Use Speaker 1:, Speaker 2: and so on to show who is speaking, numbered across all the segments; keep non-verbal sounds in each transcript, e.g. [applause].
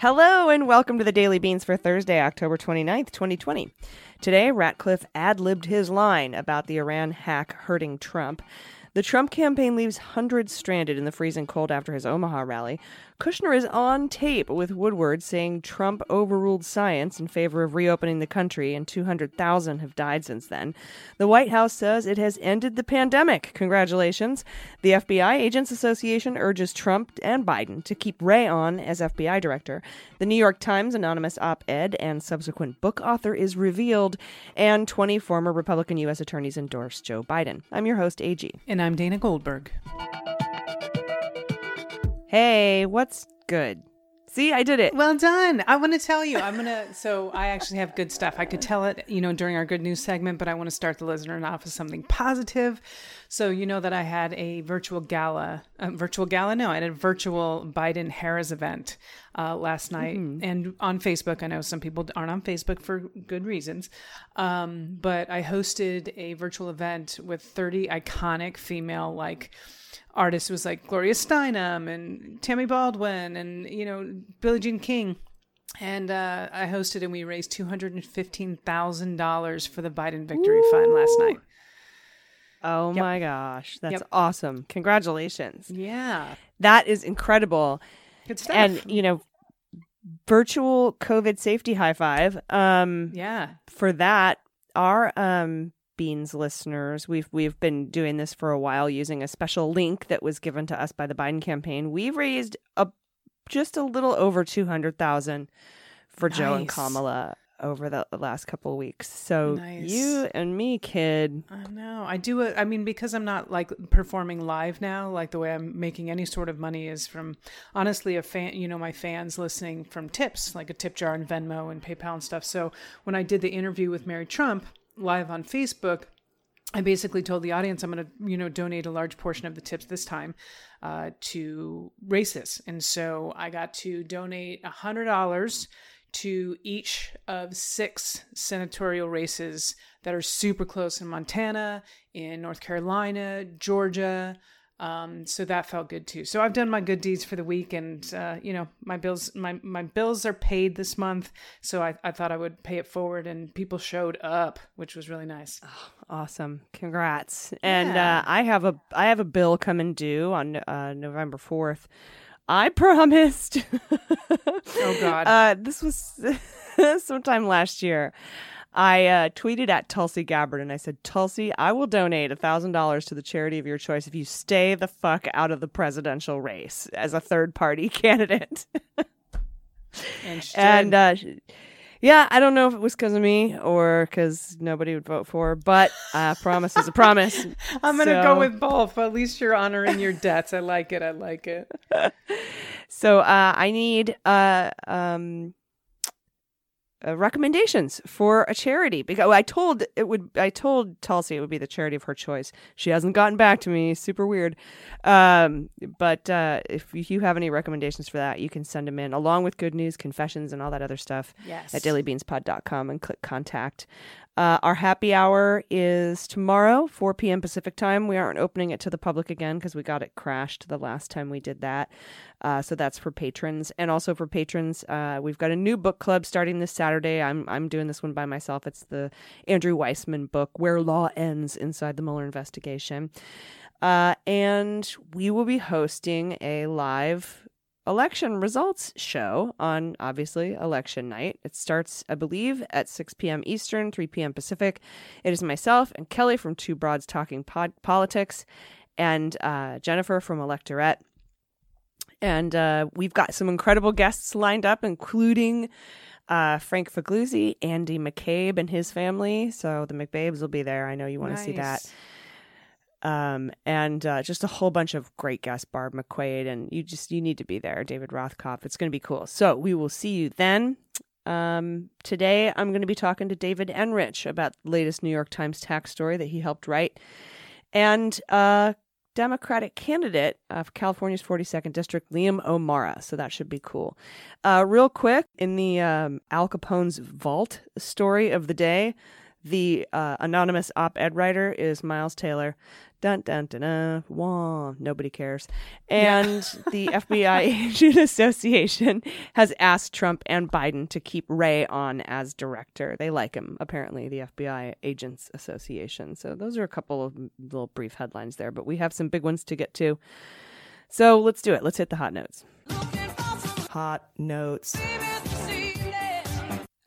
Speaker 1: Hello and welcome to the Daily Beans for Thursday, October 29th, 2020. Today, Ratcliffe ad libbed his line about the Iran hack hurting Trump. The Trump campaign leaves hundreds stranded in the freezing cold after his Omaha rally. Kushner is on tape with Woodward saying Trump overruled science in favor of reopening the country, and 200,000 have died since then. The White House says it has ended the pandemic. Congratulations. The FBI Agents Association urges Trump and Biden to keep Wray on as FBI director. The New York Times anonymous op ed and subsequent book author is revealed, and 20 former Republican U.S. attorneys endorse Joe Biden. I'm your host, AG.
Speaker 2: And I'm Dana Goldberg.
Speaker 1: Hey, what's good? See, I did it.
Speaker 2: Well done. I want to tell you, I'm going [laughs] to, so I actually have good stuff. I could tell it, you know, during our good news segment, but I want to start the listener off with something positive. So, you know that I had a virtual gala, a virtual gala? No, I had a virtual Biden Harris event uh, last night. And on Facebook, I know some people aren't on Facebook for good reasons. Um, but I hosted a virtual event with 30 iconic female, like, artists was like Gloria Steinem and Tammy Baldwin and you know Billie Jean King. And uh, I hosted and we raised two hundred and fifteen thousand dollars for the Biden Victory Fund last night.
Speaker 1: Oh
Speaker 2: Yep.
Speaker 1: my gosh, that's
Speaker 2: Yep.
Speaker 1: awesome. Congratulations.
Speaker 2: Yeah,
Speaker 1: That is incredible.
Speaker 2: good stuff.
Speaker 1: And, you know, virtual COVID safety high five. Um
Speaker 2: yeah,
Speaker 1: for that, our um Beans listeners, we've we've been doing this for a while using a special link that was given to us by the Biden campaign. We've raised a just a little over 200,000 for Joe and Kamala over the last couple of weeks. So
Speaker 2: Nice.
Speaker 1: you and me, kid,
Speaker 2: I know. I do it. I mean, because I'm not like performing live now, like the way I'm making any sort of money is from honestly a fan, you know, my fans listening from tips, like a tip jar and Venmo and PayPal and stuff. So when I did the interview with Mary Trump live on Facebook, I basically told the audience I'm going to, you know, donate a large portion of the tips this time uh, to races, and so I got to donate a hundred dollars to each of six senatorial races that are super close in Montana, in North Carolina, Georgia. Um, so that felt good too. So I've done my good deeds for the week, and uh, you know my bills my my bills are paid this month. So I, I thought I would pay it forward, and people showed up, which was really nice.
Speaker 1: Oh, Awesome. Congrats. And
Speaker 2: Yeah.
Speaker 1: uh, I have a I have a bill coming due on uh, November 4th. I [laughs] promised.
Speaker 2: Oh, God.
Speaker 1: Uh, this was [laughs] sometime last year. I uh, tweeted at Tulsi Gabbard and I said, Tulsi, I will donate $1,000 to the charity of your choice if you stay the fuck out of the presidential race as a third party [laughs] candidate.
Speaker 2: And, she
Speaker 1: and
Speaker 2: did.
Speaker 1: uh, yeah, I don't know if it was because of me or because nobody would vote for her, but uh, [laughs] promise is a promise.
Speaker 2: I'm gonna
Speaker 1: so-
Speaker 2: go with both. At least you're honoring your debts. I like it. I like it. [laughs]
Speaker 1: So uh, I need uh, um, uh, recommendations for a charity because I told it would. I told Tulsi it would be the charity of her choice. She hasn't gotten back to me. Super weird. Um, but uh, if you have any recommendations for that, you can send them in along with good news, confessions, and all that other stuff
Speaker 2: Yes.
Speaker 1: at dailybeanspod.com and click contact. Uh, our happy hour is tomorrow, 4 p.m. Pacific time. We aren't opening it to the public again because we got it crashed the last time we did that. Uh, so that's for patrons, and also for patrons, uh, we've got a new book club starting this Saturday. I'm I'm doing this one by myself. It's the Andrew Weissmann book, Where Law Ends Inside the Mueller Investigation, uh, and we will be hosting a live election results show on obviously election night. It starts, I believe, at 6 p.m. Eastern, 3 p.m. Pacific. It is myself and Kelly from Two Broads Talking Pod- Politics and uh, Jennifer from Electorette. And uh, we've got some incredible guests lined up, including uh, Frank Figliuzzi, Andy McCabe, and his family. So the McBabes will be there. I know you want to see that
Speaker 2: Nice.
Speaker 1: Um, and uh, just a whole bunch of great guests, Barb McQuade, and you just you need to be there, David Rothkopf. It's going to be cool. So we will see you then. Um, today, I'm going to be talking to David Enrich about the latest New York Times tax story that he helped write, and a Democratic candidate of California's 42nd district, Liam O'Mara. So that should be cool. Uh, real quick, in the um, Al Capone's vault story of the day, the uh, anonymous op-ed writer is Miles Taylor. Dun dun dun dun. Wah. Nobody cares. And the FBI [laughs] Agent Association has asked Trump and Biden to keep Wray on as director. They like him, apparently, the FBI Agents Association. So those are a couple of little brief headlines there, but we have some big ones to get to. So let's do it. Let's hit the hot notes. Hot notes.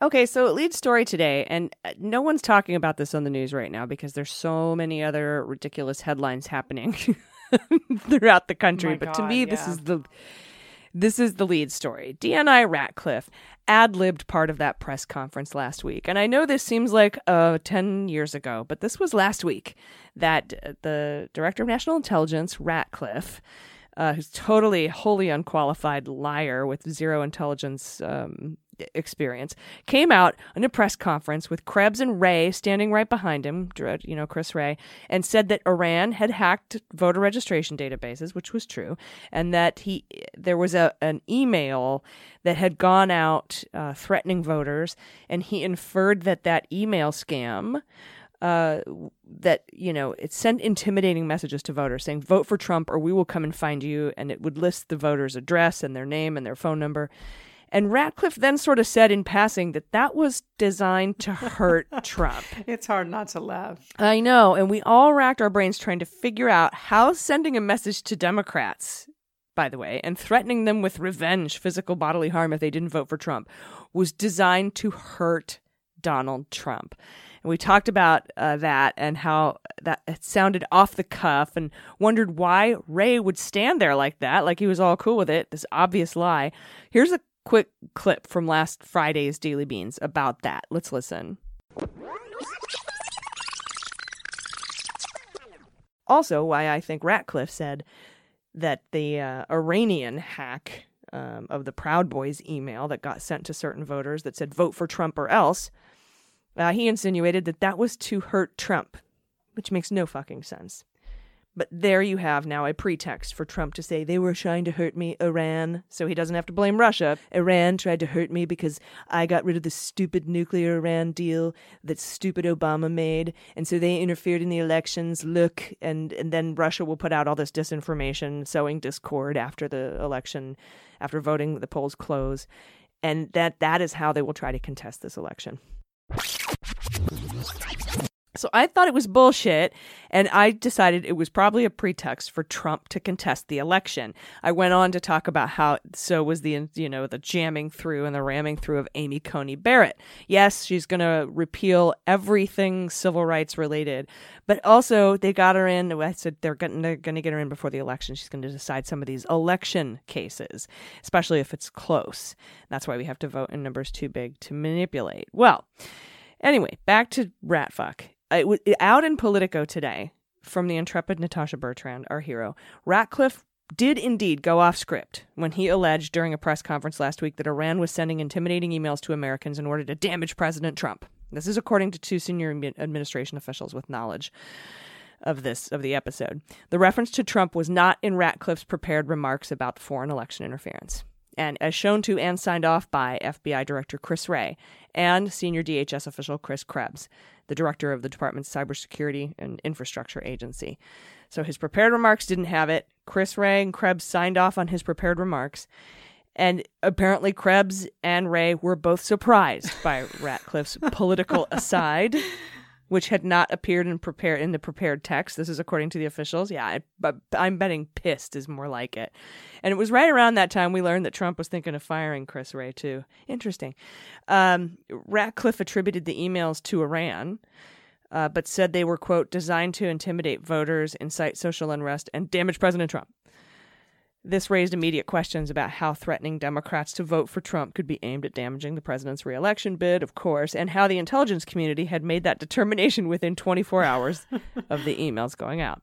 Speaker 1: Okay, so lead story today, and uh, no one's talking about this on the news right now because there's so many other ridiculous headlines happening [laughs] throughout the country.
Speaker 2: My
Speaker 1: but to me, this is the this is the lead story. DNI Ratcliffe ad libbed part of that press conference last week, and I know this seems like uh, ten years ago, but this was last week that uh, the director of national intelligence, Ratcliffe. Uh, who's totally wholly unqualified liar with zero intelligence um, experience, came out in a press conference with Krebs and Wray standing right behind him, you know, Chris Wray, and said that Iran had hacked voter registration databases, which was true, and that he there was a an email that had gone out uh, threatening voters, and he inferred that that email scam uh, that you know it sent intimidating messages to voters saying vote for Trump or we will come and find you, and it would list the voter's address and their name and their phone number. And Ratcliffe then sort of said in passing that that was designed to hurt [laughs] Trump.
Speaker 2: It's hard not to laugh.
Speaker 1: I know, and we all racked our brains trying to figure out how sending a message to Democrats, by the way, and threatening them with revenge, physical bodily harm if they didn't vote for Trump, was designed to hurt Donald Trump. And we talked about uh, that and how that it sounded off the cuff and wondered why Wray would stand there like that, like he was all cool with it, this obvious lie. Here's a quick clip from last Friday's Daily Beans about that. Let's listen. Also, why I think Ratcliffe said that the uh, Iranian hack um, of the Proud Boys email that got sent to certain voters that said vote for Trump or else, uh, he insinuated that that was to hurt Trump, which makes no fucking sense. But there you have now a pretext for Trump to say they were trying to hurt me, Iran, so he doesn't have to blame Russia. Iran tried to hurt me because I got rid of the stupid nuclear Iran deal that stupid Obama made, and so they interfered in the elections. Look, and and then Russia will put out all this disinformation, sowing discord after the election, after voting the polls close, and that that is how they will try to contest this election. So I thought it was bullshit, and I decided it was probably a pretext for Trump to contest the election. I went on to talk about how so was the you know the jamming through and the ramming through of Amy Coney Barrett. Yes, she's going to repeal everything civil rights related, but also they got her in. I said they're going to get her in before the election. She's going to decide some of these election cases, especially if it's close. That's why we have to vote in numbers too big to manipulate. Well. Anyway, back to Ratfuck. It w- out in Politico today from the intrepid Natasha Bertrand, our hero, Ratcliffe did indeed go off script when he alleged during a press conference last week that Iran was sending intimidating emails to Americans in order to damage President Trump. This is according to two senior administration officials with knowledge of this of the episode. The reference to Trump was not in Ratcliffe's prepared remarks about foreign election interference. And as shown to and signed off by FBI Director Chris Wray and senior DHS official Chris Krebs, the director of the Department's Cybersecurity and Infrastructure Agency. So his prepared remarks didn't have it. Chris Wray and Krebs signed off on his prepared remarks. And apparently, Krebs and Wray were both surprised by [laughs] Ratcliffe's political aside, which had not appeared in prepare in the prepared text. This is according to the officials. Yeah, I, but I'm betting pissed is more like it. And it was right around that time we learned that Trump was thinking of firing Chris Wray too. Interesting. Um, Ratcliffe attributed the emails to Iran. Uh, but said they were, quote, designed to intimidate voters, incite social unrest, and damage President Trump. This raised immediate questions about how threatening Democrats to vote for Trump could be aimed at damaging the president's reelection bid, of course, and how the intelligence community had made that determination within 24 hours [laughs] of the emails going out.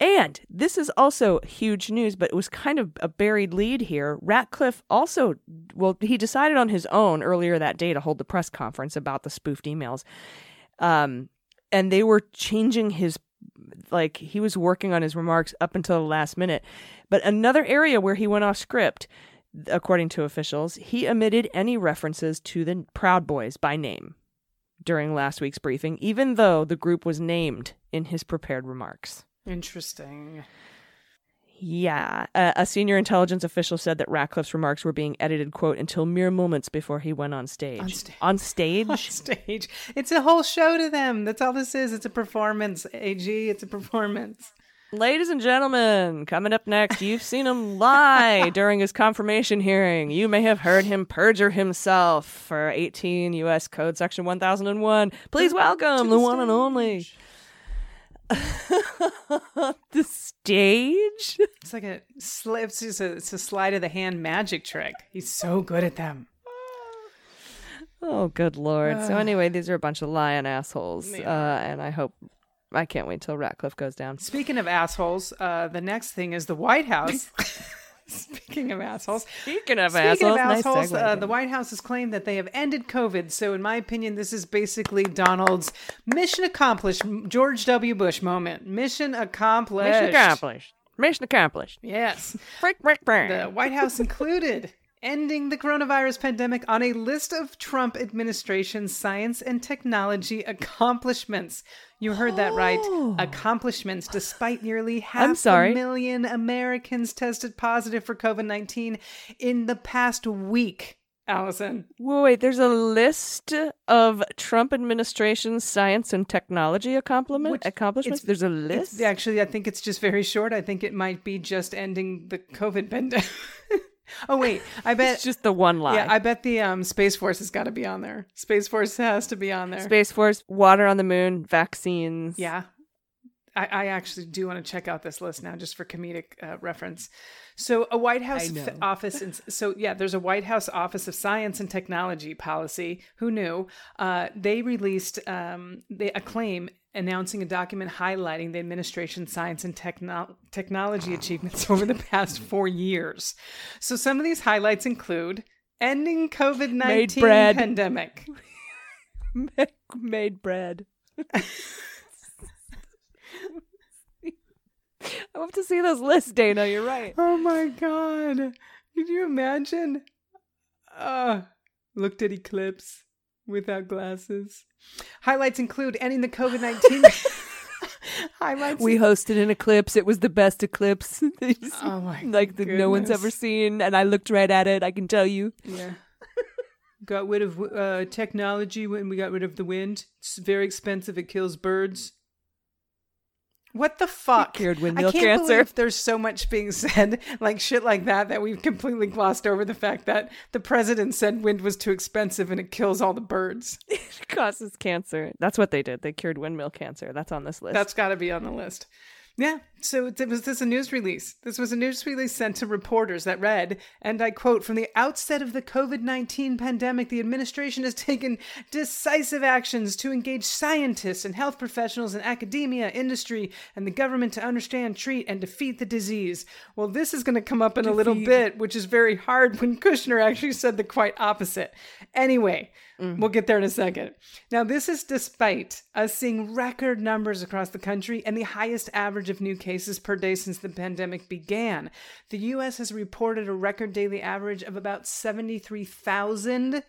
Speaker 1: And this is also huge news, but it was kind of a buried lead here. Ratcliffe also, well, he decided on his own earlier that day to hold the press conference about the spoofed emails. Um, and they were changing his, like, he was working on his remarks up until the last minute. But another area where he went off script, according to officials, he omitted any references to the Proud Boys by name during last week's briefing, even though the group was named in his prepared remarks.
Speaker 2: Interesting.
Speaker 1: Yeah, a, a senior intelligence official said that Ratcliffe's remarks were being edited, quote, until mere moments before he went on stage.
Speaker 2: On sta-
Speaker 1: on stage? [laughs]
Speaker 2: On stage. It's a whole show to them. That's all this is. It's a performance. AG, it's a performance.
Speaker 1: Ladies and gentlemen, coming up next, you've seen him lie [laughs] during his confirmation hearing. You may have heard him perjure himself for 18 U.S. Code Section 1001. Please welcome the one and only. [laughs] the stage?
Speaker 2: It's like a sli- it's a, it's a slide of the hand magic trick. He's so good at them. [sighs]
Speaker 1: Oh, good lord. So, [sighs] anyway, these are a bunch of lying assholes. Uh, and I hope, I can't wait till Ratcliffe goes down.
Speaker 2: Speaking of assholes, uh, the next thing is the White House. [laughs] [laughs] Speaking of assholes,
Speaker 1: Speaking of
Speaker 2: Speaking
Speaker 1: assholes,
Speaker 2: of assholes,
Speaker 1: segue,
Speaker 2: uh, the White House has claimed that they have ended COVID. So, in my opinion, this is basically Donald's mission accomplished, George W. Bush moment. Mission accomplished.
Speaker 1: Mission accomplished. Mission accomplished.
Speaker 2: Yes.
Speaker 1: Frick, frick, frick.
Speaker 2: The White House included ending the coronavirus pandemic on a list of Trump administration science and technology accomplishments. You heard that right. Oh. Accomplishments, despite nearly half a million Americans tested positive for COVID 19 in the past week. Allison.
Speaker 1: Wait, wait, there's a list of Trump administration science and technology accomplishment, accomplishments.
Speaker 2: it's-
Speaker 1: There's a list.
Speaker 2: actually, I think it's just very short. I think it might be just ending the COVID pandemic. [laughs] oh, wait. I [laughs] bet.
Speaker 1: It's just the one lie.
Speaker 2: Yeah, I bet the um, Space Force has got to be on there. Space Force has to be on there.
Speaker 1: Space Force, water on the moon, vaccines.
Speaker 2: Yeah. I, I actually do want to check out this list now just for comedic uh, reference. So, a White House
Speaker 1: I
Speaker 2: f-
Speaker 1: know.
Speaker 2: office. In, so, yeah, there's a White House Office of Science and Technology policy. Who knew? Uh, they released um, they, a claim announcing a document highlighting the administration's science and techno- technology achievements over the past four years. So, some of these highlights include ending COVID
Speaker 1: nineteen
Speaker 2: pandemic.
Speaker 1: made bread. I have to see those lists, Dana. You're right.
Speaker 2: Oh my god. Could you imagine? Uh looked at eclipse without glasses. Highlights include ending the COVID nineteen [laughs] highlights.
Speaker 1: We hosted an eclipse. It was the best eclipse, [laughs]
Speaker 2: oh my
Speaker 1: like that no one's ever seen. And I looked right at it. I can tell you.
Speaker 2: Yeah. got rid of uh, technology when we got rid of the wind. It's very expensive. It kills birds. What the fuck?
Speaker 1: cured
Speaker 2: I
Speaker 1: windmill
Speaker 2: can't
Speaker 1: cancer.
Speaker 2: believe there's so much being [laughs] said, like shit like that, that we've completely glossed over the fact that the president said wind was too expensive and it kills all the birds. [laughs]
Speaker 1: It causes cancer. That's what they did. They cured windmill cancer. That's on this list.
Speaker 2: That's got to be on the list. Yeah. So it was this a news release? This was a news release sent to reporters that read, and I quote, from the outset of the COVID 19 pandemic, the administration has taken decisive actions to engage scientists and health professionals in academia, industry, and the government to understand, treat, and defeat the disease. Well, this is going to come up in a little bit, which is very hard when Kushner actually said the quite opposite. Anyway, mm. we'll get there in a second. Now, this is despite us seeing record numbers across the country and the highest average of new cases per day since the pandemic began. The U.S. has reported a record daily average of about 73,000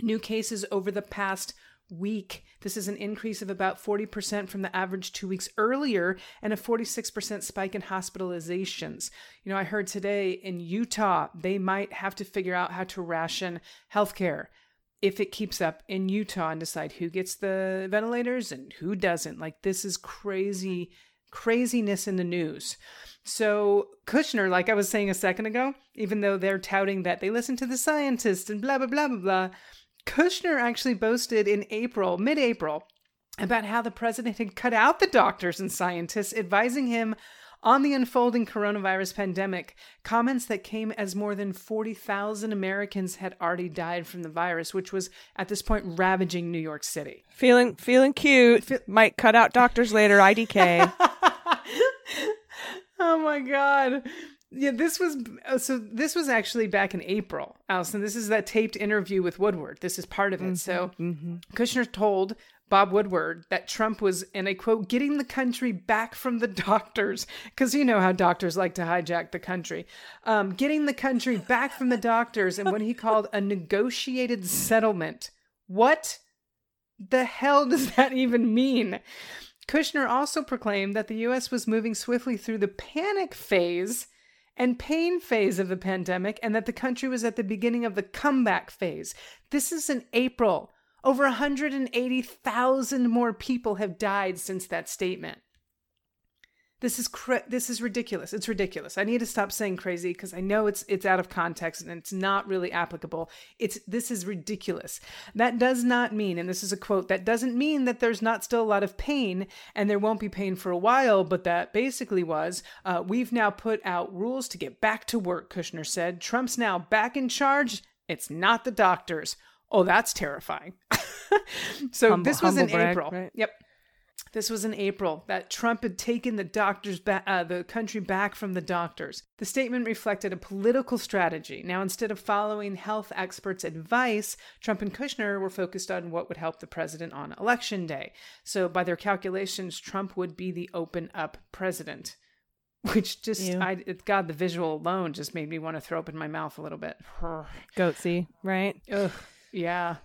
Speaker 2: new cases over the past week. This is an increase of about 40% from the average two weeks earlier and a 46% spike in hospitalizations. You know, I heard today in Utah, they might have to figure out how to ration healthcare if it keeps up in Utah and decide who gets the ventilators and who doesn't. Like, this is crazy, craziness in the news. So, Kushner, like I was saying a second ago, even though they're touting that they listen to the scientists and blah, blah, blah, blah, blah, Kushner actually boasted in April, mid April, about how the president had cut out the doctors and scientists advising him on the unfolding coronavirus pandemic, comments that came as more than 40,000 Americans had already died from the virus, which was at this point ravaging New York City.
Speaker 1: feeling feeling cute. Might cut out doctors later. IDK. [laughs]
Speaker 2: Oh my god. Yeah, this was uh, so. This was actually back in April, Allison. This is that taped interview with Woodward. This is part of it. So Kushner told Bob Woodward that Trump was, and I quote, getting the country back from the doctors, because you know how doctors like to hijack the country, um, getting the country back from the doctors, and what he called a negotiated settlement. What the hell does that even mean? Kushner also proclaimed that the U.S. was moving swiftly through the panic phase and pain phase of the pandemic, and that the country was at the beginning of the comeback phase. This is in April. Over 180,000 more people have died since that statement. This is cra- this is ridiculous. It's ridiculous. I need to stop saying crazy because I know it's it's out of context and it's not really applicable. It's this is ridiculous. That does not mean, and this is a quote, that doesn't mean that there's not still a lot of pain and there won't be pain for a while. But that basically was uh, we've now put out rules to get back to work. Kushner said Trump's now back in charge. It's not the doctors. Oh, that's terrifying. [laughs] so
Speaker 1: Humble-
Speaker 2: this was in
Speaker 1: brag,
Speaker 2: April.
Speaker 1: right?
Speaker 2: Yep. This was in April that Trump had taken the doctors back, uh, the country back from the doctors. The statement reflected a political strategy. Now, instead of following health experts' advice, Trump and Kushner were focused on what would help the president on election day. So, by their calculations, Trump would be the open up president. [laughs] Which just,
Speaker 1: Ew.
Speaker 2: I, it, God, the visual alone just made me want to throw open my mouth a little bit.
Speaker 1: Goatsy, right?
Speaker 2: Ugh, yeah.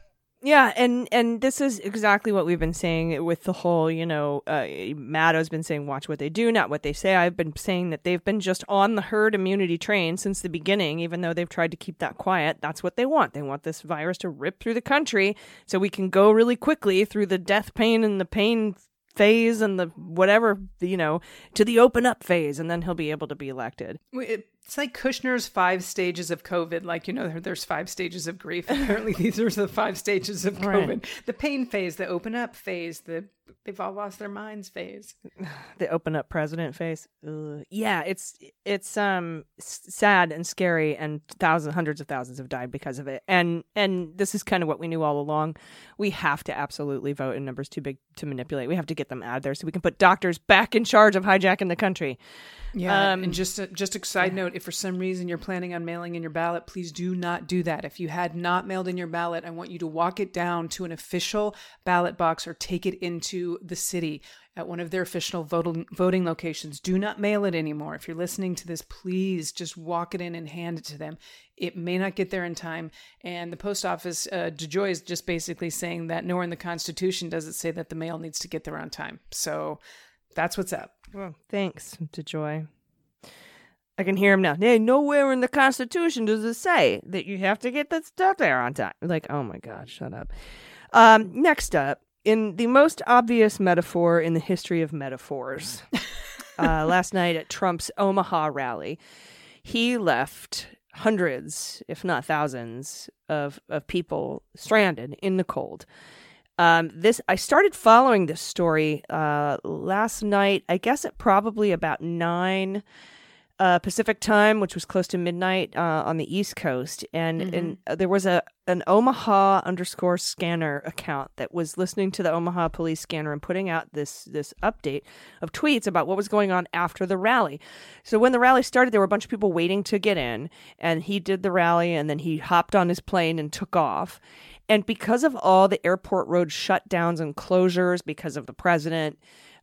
Speaker 1: Yeah, and and this is exactly what we've been saying with the whole, you know, uh, Mattow's been saying, watch what they do, not what they say. I've been saying that they've been just on the herd immunity train since the beginning, even though they've tried to keep that quiet. That's what they want. They want this virus to rip through the country so we can go really quickly through the death pain and the pain phase and the whatever, you know, to the open up phase, and then he'll be able to be elected.
Speaker 2: It's like Kushner's five stages of COVID. Like, you know, there- there's five stages of grief. [laughs] Apparently, these are the five stages of
Speaker 1: Right.
Speaker 2: COVID the pain phase, the open up phase, the they've all lost their minds phase. [laughs]
Speaker 1: the open up president phase. Ugh. Yeah, it's it's um sad and scary, and thousands, hundreds of thousands have died because of it. And and this is kind of what we knew all along. We have to absolutely vote in numbers too big to manipulate. We have to get them out of there so we can put doctors back in charge of hijacking the country.
Speaker 2: Yeah,
Speaker 1: Um,
Speaker 2: and just a, just a side note: if for some reason you're planning on mailing in your ballot, please do not do that. If you had not mailed in your ballot, I want you to walk it down to an official ballot box or take it into the city at one of their official voting voting locations. Do not mail it anymore. If you're listening to this, please just walk it in and hand it to them. It may not get there in time, and the post office, uh, DeJoy is just basically saying that nowhere in the Constitution does it say that the mail needs to get there on time. So that's what's up.
Speaker 1: Well, thanks DeJoy. I can hear him now. Hey, nowhere in the Constitution does it say that you have to get that stuff there on time. Like, oh my God, shut up. Um, next up, in the most obvious metaphor in the history of metaphors, [laughs] uh, last night at Trump's Omaha rally, he left hundreds, if not thousands, of, of people stranded in the cold. Um, this I started following this story uh, last night. I guess at probably about nine uh, Pacific time, which was close to midnight uh, on the East Coast, and and uh, there was a an Omaha underscore scanner account that was listening to the Omaha police scanner and putting out this this update of tweets about what was going on after the rally. So when the rally started, there were a bunch of people waiting to get in, and he did the rally, and then he hopped on his plane and took off. And because of all the airport road shutdowns and closures, because of the president,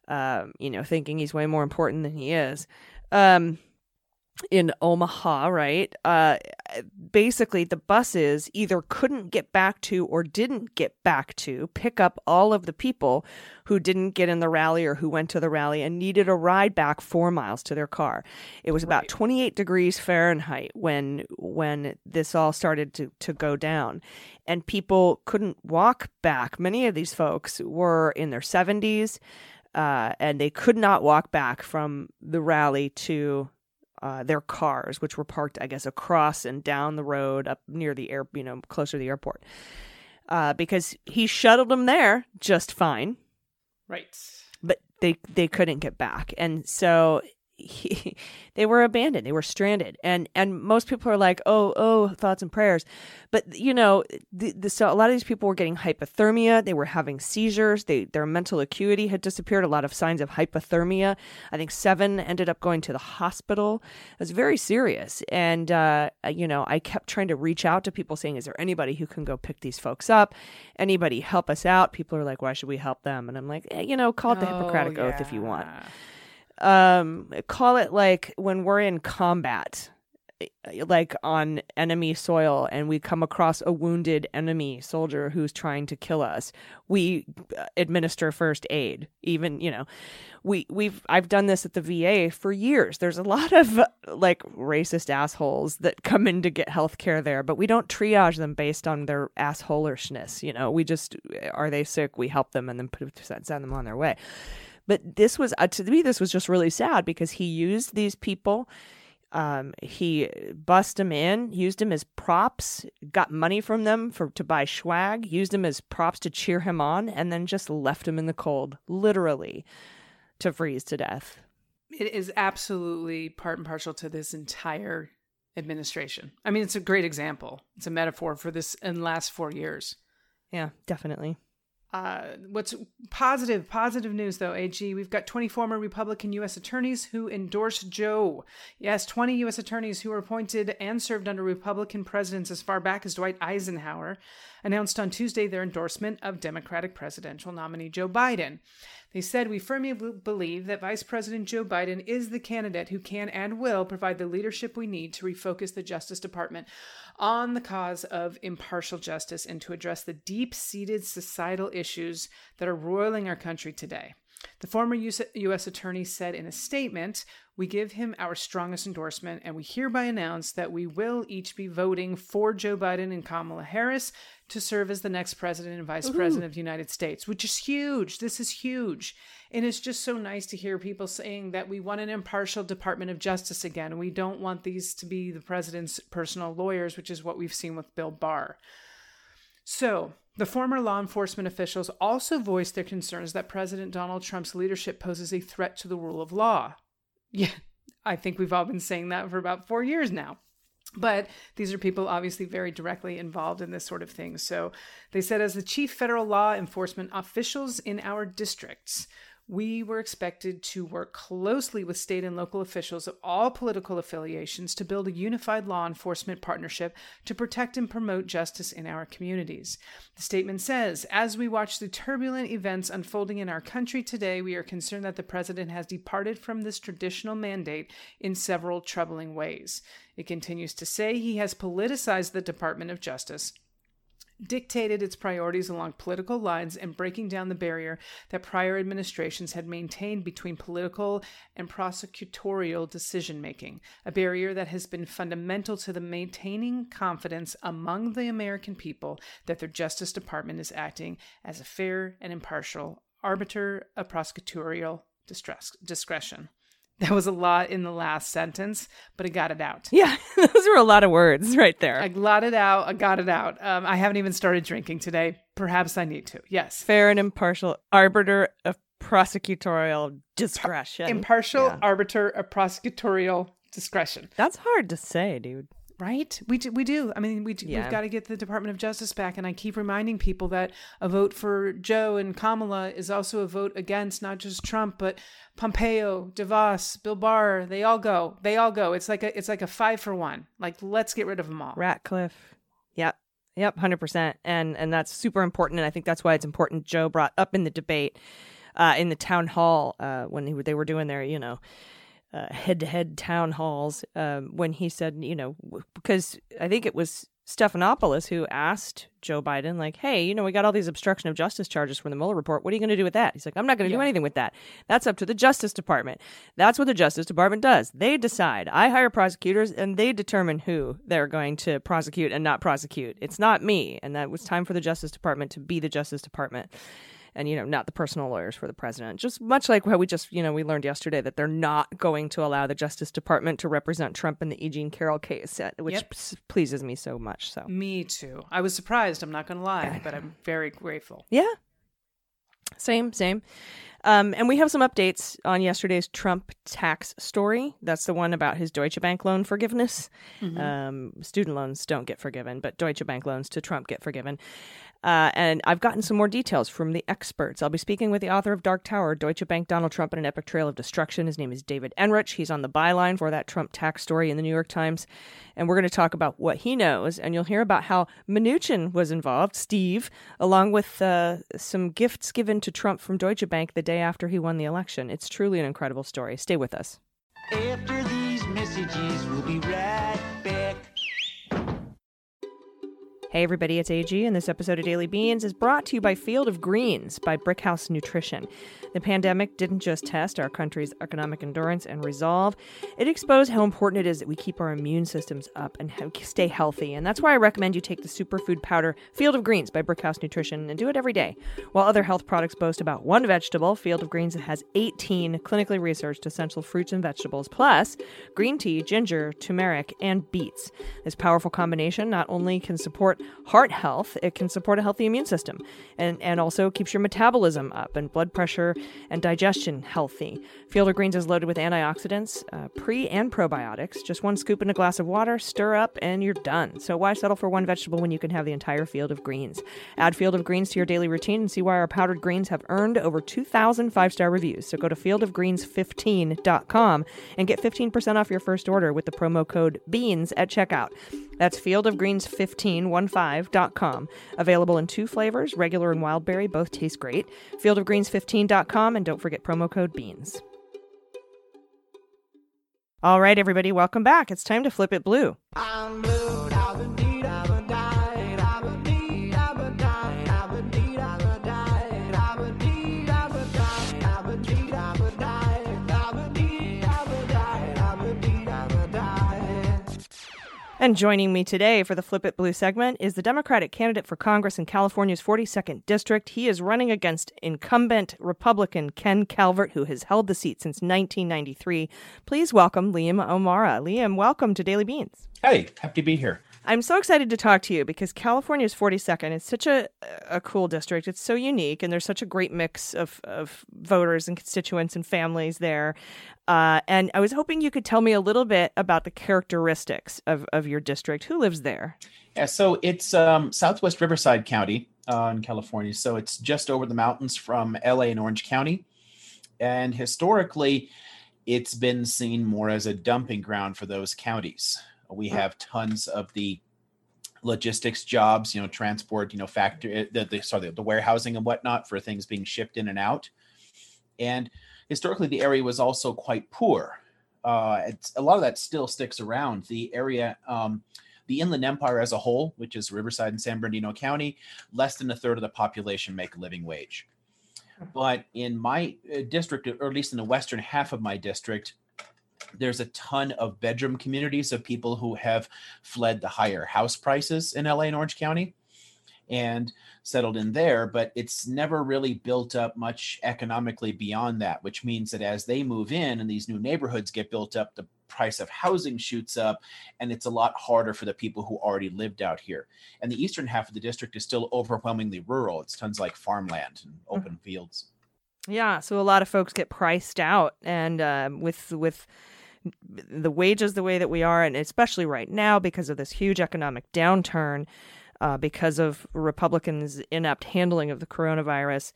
Speaker 1: um, you know, thinking he's way more important than he is, um, in Omaha, right? Uh, basically, the buses either couldn't get back to or didn't get back to pick up all of the people who didn't get in the rally or who went to the rally and needed a ride back four miles to their car. It was about 28 degrees Fahrenheit when when this all started to, to go down. And people couldn't walk back. Many of these folks were in their 70s, uh, and they could not walk back from the rally to uh, their cars, which were parked, I guess, across and down the road up near the air, you know, closer to the airport. Uh, because he shuttled them there just fine,
Speaker 2: Right.
Speaker 1: but they they couldn't get back, and so he, [laughs] they were abandoned they were stranded. And and most people are like oh oh thoughts and prayers. But you know the, the, so a lot of these people were getting hypothermia they were having seizures they their mental acuity had disappeared a lot of signs of hypothermia. I think seven ended up going to the hospital. It was very serious. And uh, you know i kept trying to reach out to people saying is there anybody who can go pick these folks up? Anybody help us out? People are like why should we help them? And i'm like eh, you know call it the hippocratic
Speaker 2: Oh,
Speaker 1: oath if you want.
Speaker 2: yeah.
Speaker 1: Um call it like when we're in combat eh, like on enemy soil and we come across a wounded enemy soldier who's trying to kill us we uh, administer first aid. Even you know we we've I've done this at the VA for years. There's a lot of like racist assholes that come in to get health care there but we don't triage them based on their assholishness you know? We just are they sick? We help them and then put send them on their way but this was uh, to me this was just really sad because he used these people um, he bust them in used them as props got money from them for to buy swag used them as props to cheer him on and then just left him in the cold literally to freeze to death
Speaker 2: It is absolutely part and parcel to this entire administration. I mean, it's a great example. It's a metaphor for this in the last four years.
Speaker 1: yeah definitely
Speaker 2: Uh, what's positive, positive news though, AG, we've got 20 former Republican U.S. attorneys who endorsed Joe. Yes, 20 U.S. attorneys who were appointed and served under Republican presidents as far back as Dwight Eisenhower announced on Tuesday their endorsement of Democratic presidential nominee Joe Biden. They said, We firmly believe that Vice President Joe Biden is the candidate who can and will provide the leadership we need to refocus the Justice Department on the cause of impartial justice and to address the deep seated societal issues that are roiling our country today. The former US U.S. attorney said in a statement, We give him our strongest endorsement, and we hereby announce that we will each be voting for Joe Biden and Kamala Harris to serve as the next president and vice president of the United States, which is huge. This is huge. And it's just so nice to hear people saying that we want an impartial Department of Justice again. We don't want these to be the president's personal lawyers, which is what we've seen with Bill Barr. So, the former law enforcement officials also voiced their concerns that President Donald Trump's leadership poses a threat to the rule of law. Yeah, I think we've all been saying that for about four years now. But these are people obviously very directly involved in this sort of thing. So they said, as the chief federal law enforcement officials in our districts, we were expected to work closely with state and local officials of all political affiliations to build a unified law enforcement partnership to protect and promote justice in our communities. The statement says As we watch the turbulent events unfolding in our country today, we are concerned that the president has departed from this traditional mandate in several troubling ways. It continues to say he has politicized the Department of Justice dictated its priorities along political lines and breaking down the barrier that prior administrations had maintained between political and prosecutorial decision making, a barrier that has been fundamental to the maintaining confidence among the American people that their Justice Department is acting as a fair and impartial arbiter of prosecutorial distress, discretion. [laughs] That was a lot in the last sentence, but I got it out.
Speaker 1: yeah [laughs] those were a lot of words right there
Speaker 2: I got it out. I got it out. Um, I haven't even started drinking today. Perhaps I need to. Yes.
Speaker 1: fair and impartial arbiter of prosecutorial discretion
Speaker 2: Impartial
Speaker 1: Yeah.
Speaker 2: arbiter of prosecutorial discretion.
Speaker 1: that's hard to say dude
Speaker 2: Right? We do, we do. I mean, we do,
Speaker 1: Yeah.
Speaker 2: we've got to get the Department of Justice back. And I keep reminding people that a vote for Joe and Kamala is also a vote against not just Trump, but Pompeo, DeVos, Bill Barr. They all go. They all go. It's like a it's like a five for one. Like let's get rid of them all.
Speaker 1: Ratcliffe. Yep. Yep, 100%. And and that's super important and I think that's why it's important Joe brought up in the debate uh, in the town hall uh, when he, they were doing their, you know, uh, head-to-head town halls um, when he said, you know, because I think it was Stephanopoulos who asked Joe Biden, like, hey, you know, we got all these obstruction of justice charges from the Mueller report. What are you going to do with that? He's like, I'm not going to do anything with that. That's up to the Justice Department. That's what the Justice Department does. They decide. I hire prosecutors and they determine who they're going to prosecute and not prosecute. It's not me. And that was time for the Justice Department to be the Justice Department and you know not the personal lawyers for the president just much like how we just you know we learned yesterday that they're not going to allow the justice department to represent trump in the e. jean carroll case uh, which
Speaker 2: Yep.
Speaker 1: pleases me so much so
Speaker 2: Me too. I was surprised. I'm not going to lie, but I'm very grateful.
Speaker 1: yeah same same Um, and we have some updates on yesterday's Trump tax story. That's the one about his Deutsche Bank loan forgiveness. Um, student loans don't get forgiven, but Deutsche Bank loans to Trump get forgiven. Uh, and I've gotten some more details from the experts. I'll be speaking with the author of Dark Tower, Deutsche Bank, Donald Trump, and an Epic Trail of Destruction. His name is David Enrich. He's on the byline for that Trump tax story in the New York Times. And we're going to talk about what he knows. And you'll hear about how Mnuchin was involved, Steve, along with uh, some gifts given to Trump from Deutsche Bank the day after he won the election. It's truly an incredible story. Stay with us.
Speaker 3: After these messages, we'll be right
Speaker 1: Hey everybody, it's AG, and this episode of Daily Beans is brought to you by Field of Greens by Brickhouse Nutrition. The pandemic didn't just test our country's economic endurance and resolve, it exposed how important it is that we keep our immune systems up and stay healthy. And that's why I recommend you take the superfood powder Field of Greens by Brickhouse Nutrition and do it every day. While other health products boast about one vegetable, Field of Greens has 18 clinically researched essential fruits and vegetables, plus green tea, ginger, turmeric, and beets. This powerful combination not only can support heart health, it can support a healthy immune system and, and also keeps your metabolism up and blood pressure and digestion healthy. Field of Greens is loaded with antioxidants, uh, pre and probiotics. Just one scoop in a glass of water, stir up, and you're done. So why settle for one vegetable when you can have the entire field of greens? Add Field of Greens to your daily routine and see why our powdered greens have earned over 2,000 five star reviews. So go to fieldofgreens15.com and get 15% off your first order with the promo code BEANS at checkout. That's fieldofgreens1515.com. Available in two flavors, regular and wild berry, both taste great. Fieldofgreens15.com and don't forget promo code BEANS. All right, everybody, welcome back. It's time to flip it blue. And joining me today for the Flip It Blue segment is the Democratic candidate for Congress in California's 42nd District. He is running against incumbent Republican Ken Calvert, who has held the seat since 1993. Please welcome Liam O'Mara. Liam, welcome to Daily Beans.
Speaker 4: Hey, happy to be here.
Speaker 1: I'm so excited to talk to you because California's 42nd is such a, a cool district. It's so unique, and there's such a great mix of, of voters and constituents and families there. Uh, and I was hoping you could tell me a little bit about the characteristics of, of your district. Who lives there?
Speaker 4: Yeah, so it's um, Southwest Riverside County uh, in California. So it's just over the mountains from LA and Orange County. And historically, it's been seen more as a dumping ground for those counties. We have tons of the logistics jobs, you know, transport, you know, factory, the, the sorry, the warehousing and whatnot for things being shipped in and out. And historically, the area was also quite poor. Uh, it's, a lot of that still sticks around. The area, um, the Inland Empire as a whole, which is Riverside and San Bernardino County, less than a third of the population make a living wage. But in my uh, district, or at least in the western half of my district, there's a ton of bedroom communities of people who have fled the higher house prices in LA and Orange County and settled in there, but it's never really built up much economically beyond that, which means that as they move in and these new neighborhoods get built up, the price of housing shoots up and it's a lot harder for the people who already lived out here. And the eastern half of the district is still overwhelmingly rural. It's tons like farmland and hmm. open fields.
Speaker 1: Yeah, so a lot of folks get priced out, and um, with with the wages the way that we are, and especially right now because of this huge economic downturn, uh, because of Republicans' inept handling of the coronavirus,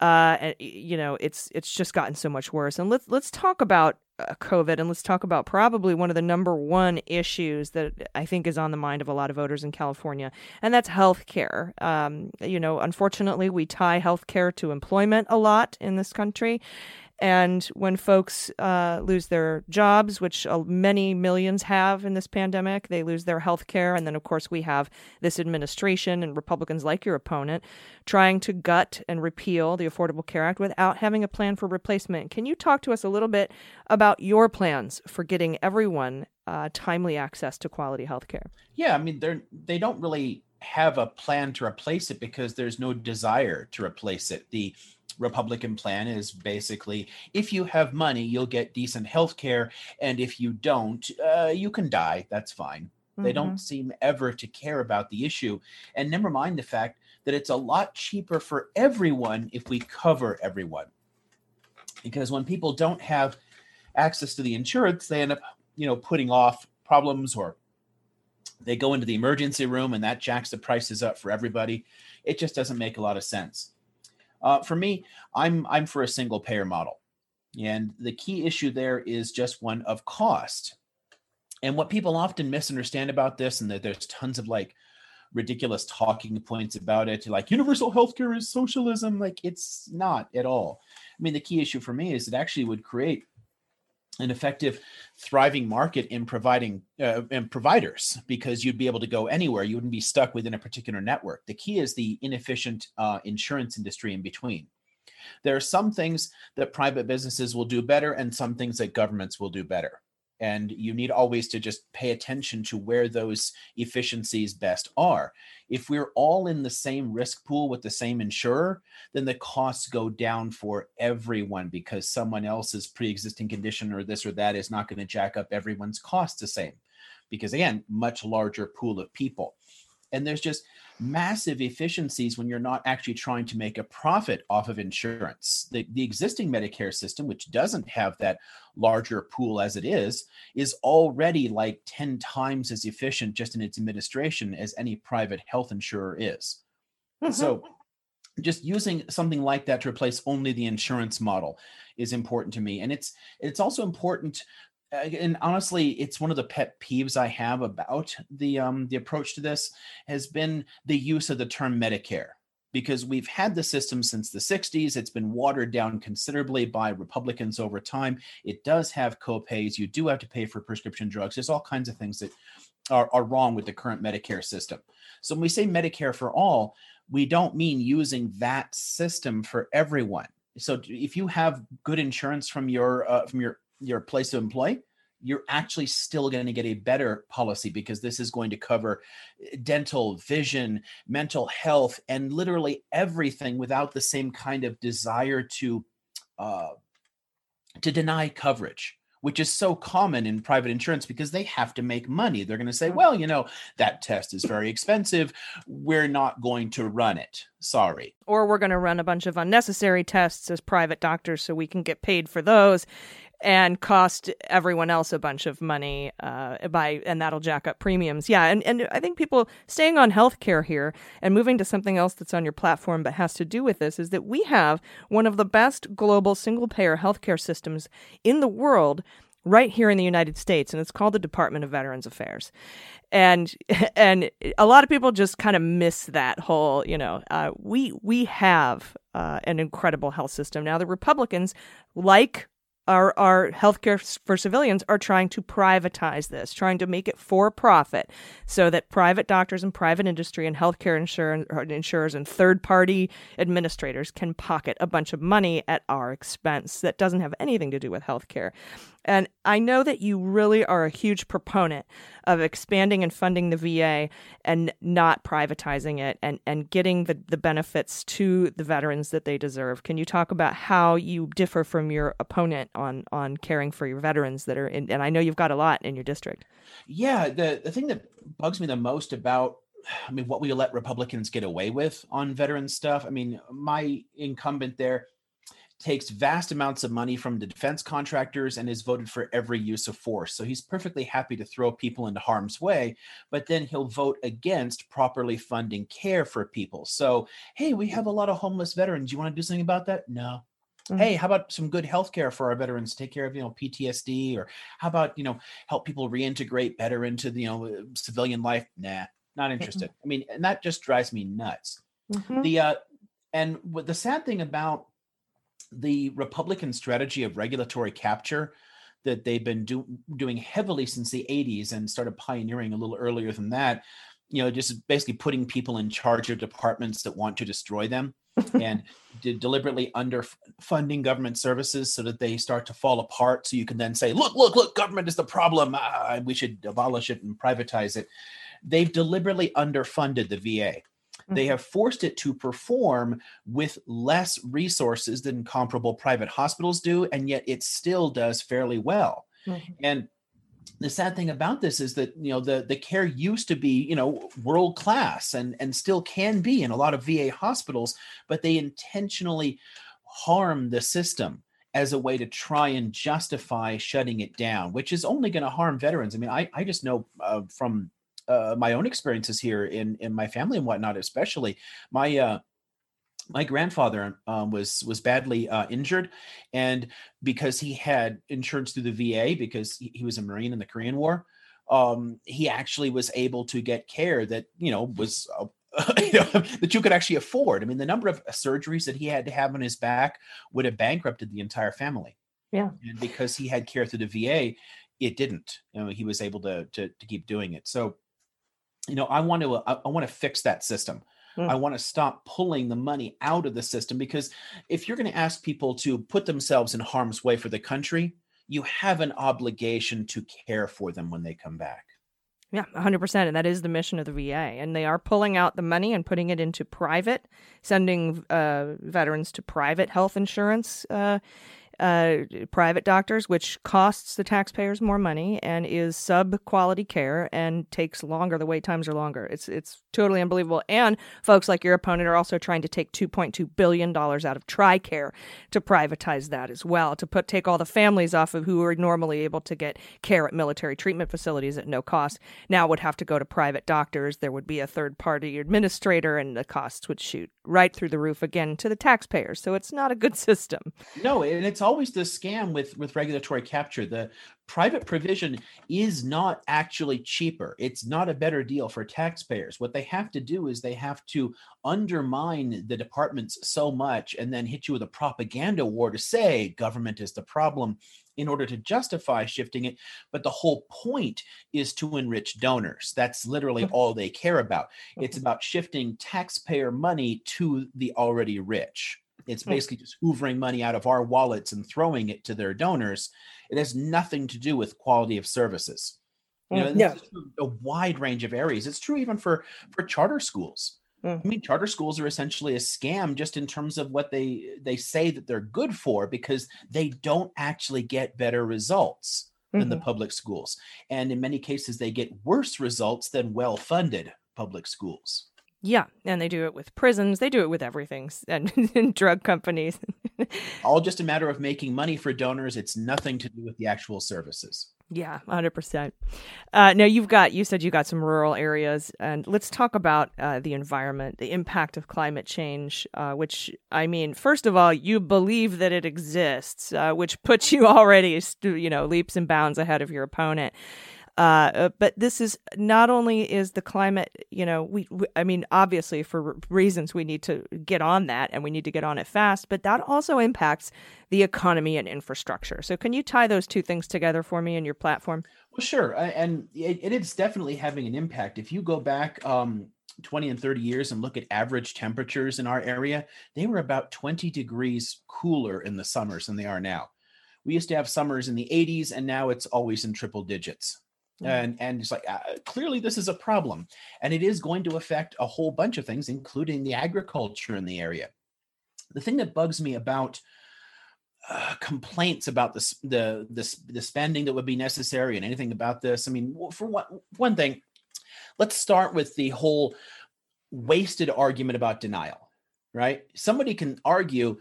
Speaker 1: uh, and, you know, it's it's just gotten so much worse. And let's let's talk about uh, COVID, and let's talk about probably one of the number one issues that I think is on the mind of a lot of voters in California, and that's health care. Um, you know, unfortunately, we tie health care to employment a lot in this country. And when folks uh, lose their jobs, which uh, many millions have in this pandemic, they lose their health care. And then, of course, we have this administration and Republicans like your opponent trying to gut and repeal the Affordable Care Act without having a plan for replacement. Can you talk to us a little bit about your plans for getting everyone uh, timely access to quality health care?
Speaker 4: Yeah, I mean, they're they don't really have a plan to replace it because there's no desire to replace it. The Republican plan is basically if you have money, you'll get decent health care. And if you don't, uh, you can die. That's fine. They don't seem ever to care about the issue. And never mind the fact that it's a lot cheaper for everyone if we cover everyone. because when people don't have access to the insurance, they end up, you know, putting off problems or they go into the emergency room and that jacks the prices up for everybody. It just doesn't make a lot of sense. Uh, for me, I'm I'm for a single payer model, and the key issue there is just one of cost. And what people often misunderstand about this, and that there's tons of like ridiculous talking points about it, like universal healthcare is socialism. Like it's not at all. I mean, the key issue for me is it actually would create an effective thriving market in providing uh, providers because you'd be able to go anywhere. You wouldn't be stuck within a particular network. The key is the inefficient uh, insurance industry in between. There are some things that private businesses will do better and some things that governments will do better and you need always to just pay attention to where those efficiencies best are. If we're all in the same risk pool with the same insurer then the costs go down for everyone because someone else's pre-existing condition or this or that is not going to jack up everyone's costs the same. Because again much larger pool of people and there's just massive efficiencies when you're not actually trying to make a profit off of insurance. The, the existing Medicare system, which doesn't have that larger pool as it is, is already like 10 times as efficient just in its administration as any private health insurer is. Mm-hmm. So just using something like that to replace only the insurance model is important to me and it's it's also important and honestly it's one of the pet peeves i have about the um the approach to this has been the use of the term medicare because we've had the system since the 60s it's been watered down considerably by republicans over time. It does have copays. You do have to pay for prescription drugs. There's all kinds of things that are, are wrong with the current medicare system. So when we say medicare for all we don't mean using that system for everyone. So if you have good insurance from your uh, from your your place of employ you're actually still going to get a better policy because this is going to cover eh, dental vision mental health and literally everything without the same kind of desire to uh, to deny coverage which is so common in private insurance because they have to make money. They're going to say, well, you know, that test is very expensive. We're not going to run it. Sorry.
Speaker 1: Or we're going to run a bunch of unnecessary tests as private doctors so we can get paid for those and cost everyone else a bunch of money uh, by and that'll jack up premiums. Yeah, and, and I think people staying on healthcare here and moving to something else that's on your platform but has to do with this is that we have one of the best global single payer healthcare systems in the world right here in the United States, and it's called the Department of Veterans Affairs. And [laughs] and a lot of people just kind of miss that whole, you know, uh, we we have uh, an incredible health system now. The Republicans, like our our healthcare for civilians are trying to privatize this, trying to make it for profit, so that private doctors and private industry and healthcare insurance uh, insurers and third party administrators can pocket a bunch of money at our expense. That doesn't have anything to do with healthcare. And I know that you really are a huge proponent of expanding and funding the VA and not privatizing it and, and getting the, the benefits to the veterans that they deserve. Can you talk about how you differ from your opponent on, on caring for your veterans that are in, and I know you've got a lot in your district.
Speaker 4: Yeah, the, the thing that bugs me the most about I mean, what we let Republicans get away with on veteran stuff. I mean, my incumbent there takes vast amounts of money from the defense contractors and is voted for every use of force. So he's perfectly happy to throw people into harm's way, but then he'll vote against properly funding care for people. So, hey, we have a lot of homeless veterans. You want to do something about that? No. Mm-hmm. Hey, how about some good health care for our veterans? Take care of, you know, PTSD or how about, you know, help people reintegrate better into the, you know, civilian life? Nah, not interested. Mm-hmm. I mean, and that just drives me nuts. Mm-hmm. The uh and what the sad thing about the Republican strategy of regulatory capture that they've been do, doing heavily since the 80s and started pioneering a little earlier than that you know just basically putting people in charge of departments that want to destroy them [laughs] and de- deliberately underfunding government services so that they start to fall apart. So you can then say look look look government is the problem. Ah, we should abolish it and privatize it. They've deliberately underfunded the va they mm-hmm. have forced it to perform with less resources than comparable private hospitals do, and yet it still does fairly well. Mm-hmm. And the sad thing about this is that you know the the care used to be you know world class and and still can be in a lot of VA hospitals, but they intentionally harm the system as a way to try and justify shutting it down, which is only going to harm veterans. I mean, I, I just know uh, from uh, my own experiences here in in my family and whatnot, especially my uh, my grandfather um, was was badly uh, injured, and because he had insurance through the VA, because he, he was a Marine in the Korean War, um, he actually was able to get care that you know was. Uh, [laughs] you know, that you could actually afford. I mean, the number of surgeries that he had to have on his back would have bankrupted the entire family.
Speaker 1: Yeah.
Speaker 4: And because he had care through the VA, it didn't. You know, he was able to to, to keep doing it. So, you know, I want to I, I want to fix that system.
Speaker 1: Mm.
Speaker 4: I want to stop pulling the money out of the system because if you're going to ask people to put themselves in harm's way for the country, you have an obligation to care for them when they come back.
Speaker 1: Yeah, 100%. And that is the mission of the VA. And they are pulling out the money and putting it into private, sending uh, veterans to private health insurance, uh, uh, private doctors, which costs the taxpayers more money and is sub quality care and takes longer. The wait times are longer. It's, it's totally unbelievable. And folks like your opponent are also trying to take $2.2 billion out of TRICARE to privatize that as well, to put take all the families off of who are normally able to get care at military treatment facilities at no cost. Now would have to go to private doctors. There would be a third party administrator, and the costs would shoot right through the roof again to the taxpayers. So it's not a good [laughs] system.
Speaker 4: No, and it's always the scam with with regulatory capture. The private provision is not actually cheaper. It's not a better deal for taxpayers. What they have to do is they have to undermine the departments so much and then hit you with a propaganda war to say government is the problem in order to justify shifting it. But the whole point is to enrich donors. That's literally [laughs] all they care about. It's [laughs] about shifting taxpayer money to the already rich. It's hmm. basically just hoovering money out of our wallets and throwing it to their donors. It has nothing to do with quality of services. You hmm. know,
Speaker 1: Yeah.
Speaker 4: a wide range of areas. It's true even for for charter schools.
Speaker 1: Mm.
Speaker 4: I mean, charter schools are essentially a scam just in terms of what they they say that they're good for because they don't actually get better results than the mm-hmm. public schools. And in many cases they get worse results than well-funded public schools.
Speaker 1: Yeah, and they do it with prisons. They do it with everything, and, [laughs] and drug companies. [laughs]
Speaker 4: All just a matter of making money for donors. It's nothing to do with the actual services.
Speaker 1: Yeah, hundred percent. Uh, now you've got you said you got some rural areas, and let's talk about uh, the environment, the impact of climate change. Uh, which I mean, first of all, you believe that it exists, uh, which puts you [laughs] already, you know, leaps and bounds ahead of your opponent. Uh, uh, but this is not only is the climate, you know, we, we I mean, obviously for reasons we need to get on that and we need to get on it fast, but that also impacts the economy and infrastructure. So can you tie those two things together for me in your platform?
Speaker 4: Well, sure, and it, it is definitely having an impact. If you go back um, 20 and 30 years and look at average temperatures in our area, they were about 20 degrees cooler in the summers than they are now. We used to have summers in the 80s, and now it's always in triple digits. And and it's like uh, clearly this is a problem, and it is going to affect a whole bunch of things, including the agriculture in the area. The thing that bugs me about uh, complaints about the, the the the spending that would be necessary and anything about this. I mean, for one one thing, let's start with the whole wasted argument about denial. Right? Somebody can argue,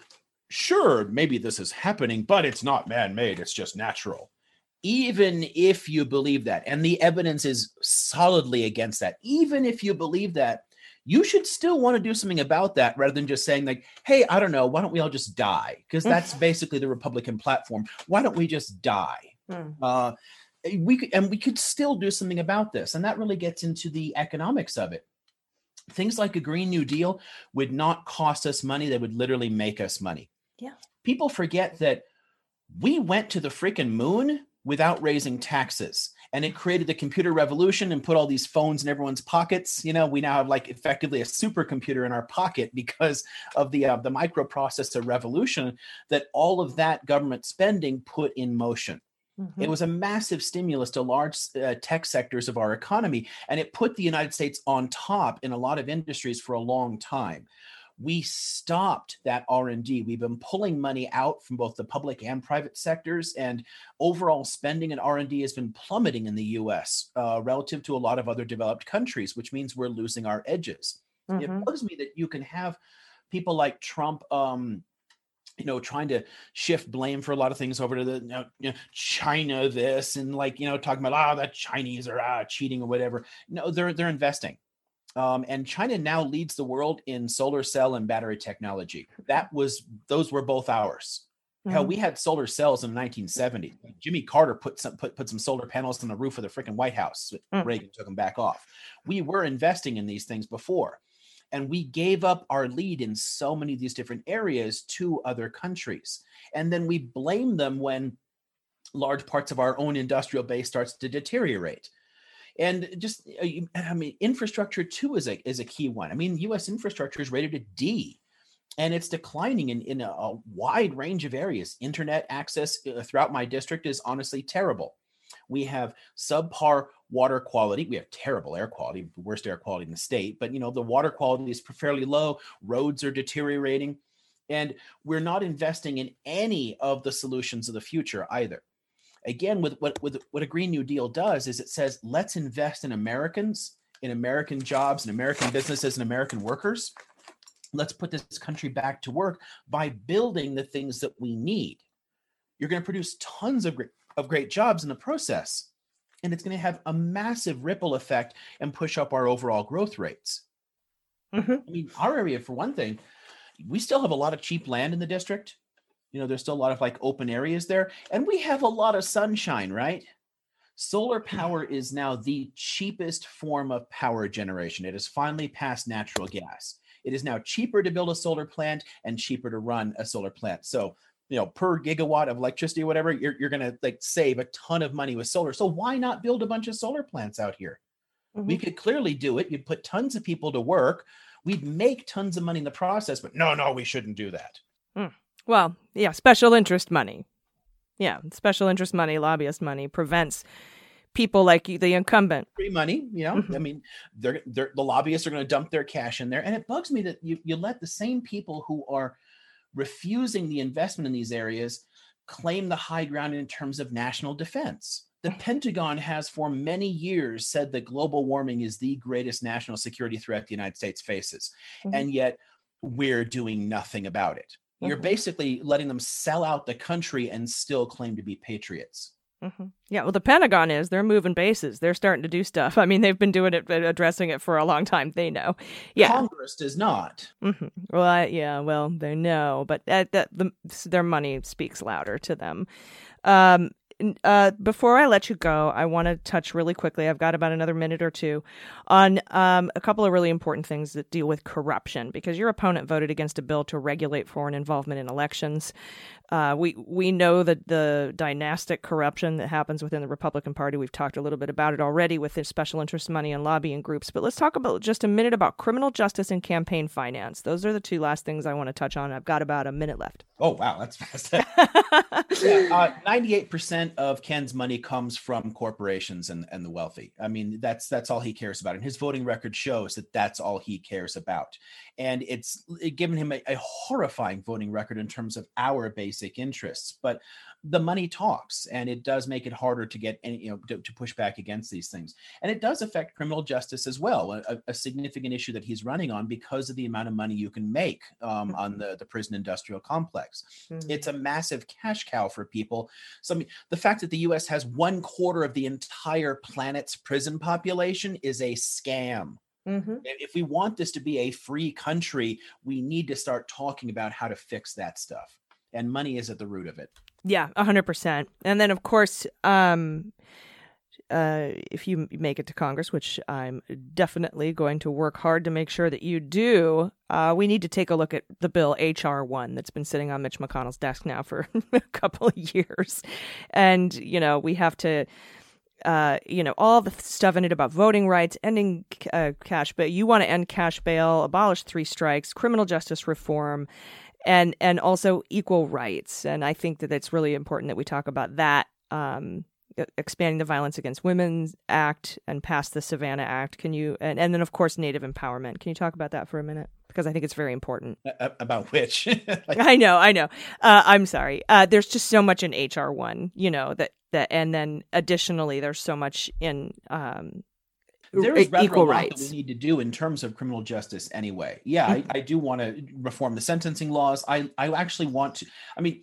Speaker 4: sure, maybe this is happening, but it's not man-made; it's just natural. Even if you believe that, and the evidence is solidly against that, even if you believe that, you should still want to do something about that rather than just saying like hey i don't know why don't we all just die? Because that's basically the republican platform. Why don't we just die?
Speaker 1: Hmm.
Speaker 4: uh, we could, and we could still do something about this and that really gets into the economics of it. Things like a green new deal would not cost us money they would literally make us money.
Speaker 1: Yeah.
Speaker 4: people forget that we went to the freaking moon without raising taxes. And it created the computer revolution and put all these phones in everyone's pockets. You know we now have like effectively a supercomputer in our pocket because of the uh, the microprocessor revolution that all of that government spending put in motion. It was a massive stimulus to large uh, tech sectors of our economy, and it put the United States on top in a lot of industries for a long time. We stopped that R&D. We've been pulling money out from both the public and private sectors, and overall spending in R&D has been plummeting in the U.S. Uh, relative to a lot of other developed countries, which means we're losing our edges.
Speaker 1: Mhm.
Speaker 4: It bugs me that you can have people like Trump. Um, you know, trying to shift blame for a lot of things over to the you know, you know, China this and like you know talking about ah the Chinese are ah, cheating or whatever. No, they're they're investing. Um, and China now leads the world in solar cell and battery technology. That was those were both ours. Hell,
Speaker 1: Mhm.
Speaker 4: we had solar cells in 1970. Jimmy Carter put some put, put some solar panels on the roof of the freaking White House.
Speaker 1: Mm.
Speaker 4: Reagan took them back off. We were investing in these things before, and we gave up our lead in so many of these different areas to other countries, and then we blame them when large parts of our own industrial base starts to deteriorate and just uh, i mean infrastructure too is a is a key one. I mean us infrastructure is rated a d and it's declining in, in a, a wide range of areas. Internet access uh, throughout my district is honestly terrible. We have subpar water quality. We have terrible air quality worst air quality in the state but you know the water quality is fairly low. Roads are deteriorating. And we're not investing in any of the solutions of the future either again with what with what a green new deal does is it says let's invest in americans in american jobs and american businesses and american workers. Let's put this country back to work by building the things that we need. You're going to produce tons of great, of great jobs in the process and it's going to have a massive ripple effect and push up our overall growth rates.
Speaker 1: Mhm.
Speaker 4: i mean our area for one thing we still have a lot of cheap land in the district you know there's still a lot of like open areas there and we have a lot of sunshine right? Solar power is now the cheapest form of power generation. It has finally passed natural gas. It is now cheaper to build a solar plant and cheaper to run a solar plant. So you know per gigawatt of electricity or whatever you're, you're going to like save a ton of money with solar. So why not build a bunch of solar plants out here? We mm-hmm. could clearly do it. You'd put tons of people to work. We'd make tons of money in the process but no no we shouldn't do that hmm.
Speaker 1: Well, yeah, special interest money. Yeah, special interest money, lobbyist money prevents people like the incumbent.
Speaker 4: free money. You know, I mean, they're, they're the lobbyists are going to dump their cash in there, and it bugs me that you you let the same people who are refusing the investment in these areas claim the high ground in terms of national defense. The Pentagon has for many years said that global warming is the greatest national security threat the United States faces,
Speaker 1: Mhm.
Speaker 4: and yet we're doing nothing about it. You're
Speaker 1: Mhm.
Speaker 4: basically letting them sell out the country and still claim to be patriots.
Speaker 1: hmm Yeah, well, the Pentagon is. They're moving bases. They're starting to do stuff. [laughs] I mean, they've been doing it, addressing it for a long time. They know. Yeah.
Speaker 4: Congress does not.
Speaker 1: hmm Well, I, yeah, well, they know, but that, that the, their money speaks louder to them. Um, uh, before I let you go, I want to touch really quickly. I've got about another minute or two on um, a couple of really important things that deal with corruption because your opponent voted against a bill to regulate foreign involvement in elections. Uh, we we know that the dynastic corruption that happens within the Republican Party. We've talked a little bit about it already with the special interest money and lobbying groups. But let's talk about just a minute about criminal justice and campaign finance. Those are the two last things I want to touch on. I've got about a minute left.
Speaker 4: Oh wow, that's fast. [laughs] yeah, ninety-eight percent of Ken's money comes from corporations and, and the wealthy. I mean, that's that's all he cares about, and his voting record shows that that's all he cares about. And it's given him a, a horrifying voting record in terms of our basic interests. But the money talks, and it does make it harder to get any you know to, to push back against these things. And it does affect criminal justice as well, a, a significant issue that he's running on because of the amount of money you can make um, on the the prison industrial complex it's a massive cash cow for people. So I mean, the fact that the U.S. has one quarter of the entire planet's prison population is a scam.
Speaker 1: Mhm.
Speaker 4: If we want this to be a free country, we need to start talking about how to fix that stuff. And money is at the root of it.
Speaker 1: Yeah, a hundred percent. And then, of course, um, uh, if you make it to Congress, which I'm definitely going to work hard to make sure that you do, uh, we need to take a look at the bill HR one that's been sitting on Mitch McConnell's desk now for [laughs] a couple of years, and you know we have to. Uh, you know all the stuff in it about voting rights, ending uh, cash bail. You want to end cash bail, abolish three strikes, criminal justice reform, and and also equal rights. And I think that it's really important that we talk about that. Um, expanding the Violence Against Women Act and pass the Savannah Act. Can you and, and then of course Native empowerment. Can you talk about that for a minute? Because I think it's very important.
Speaker 4: A- about which, [laughs] Like, [laughs]
Speaker 1: I know, I know. Uh, I'm sorry. Uh, there's just so much in HR one, you know that that, and then additionally, there's so much in um,
Speaker 4: there is rather
Speaker 1: equal rights.
Speaker 4: that we need to do in terms of criminal justice anyway. Yeah, I, I do want to reform the sentencing laws. I I actually want to. I mean.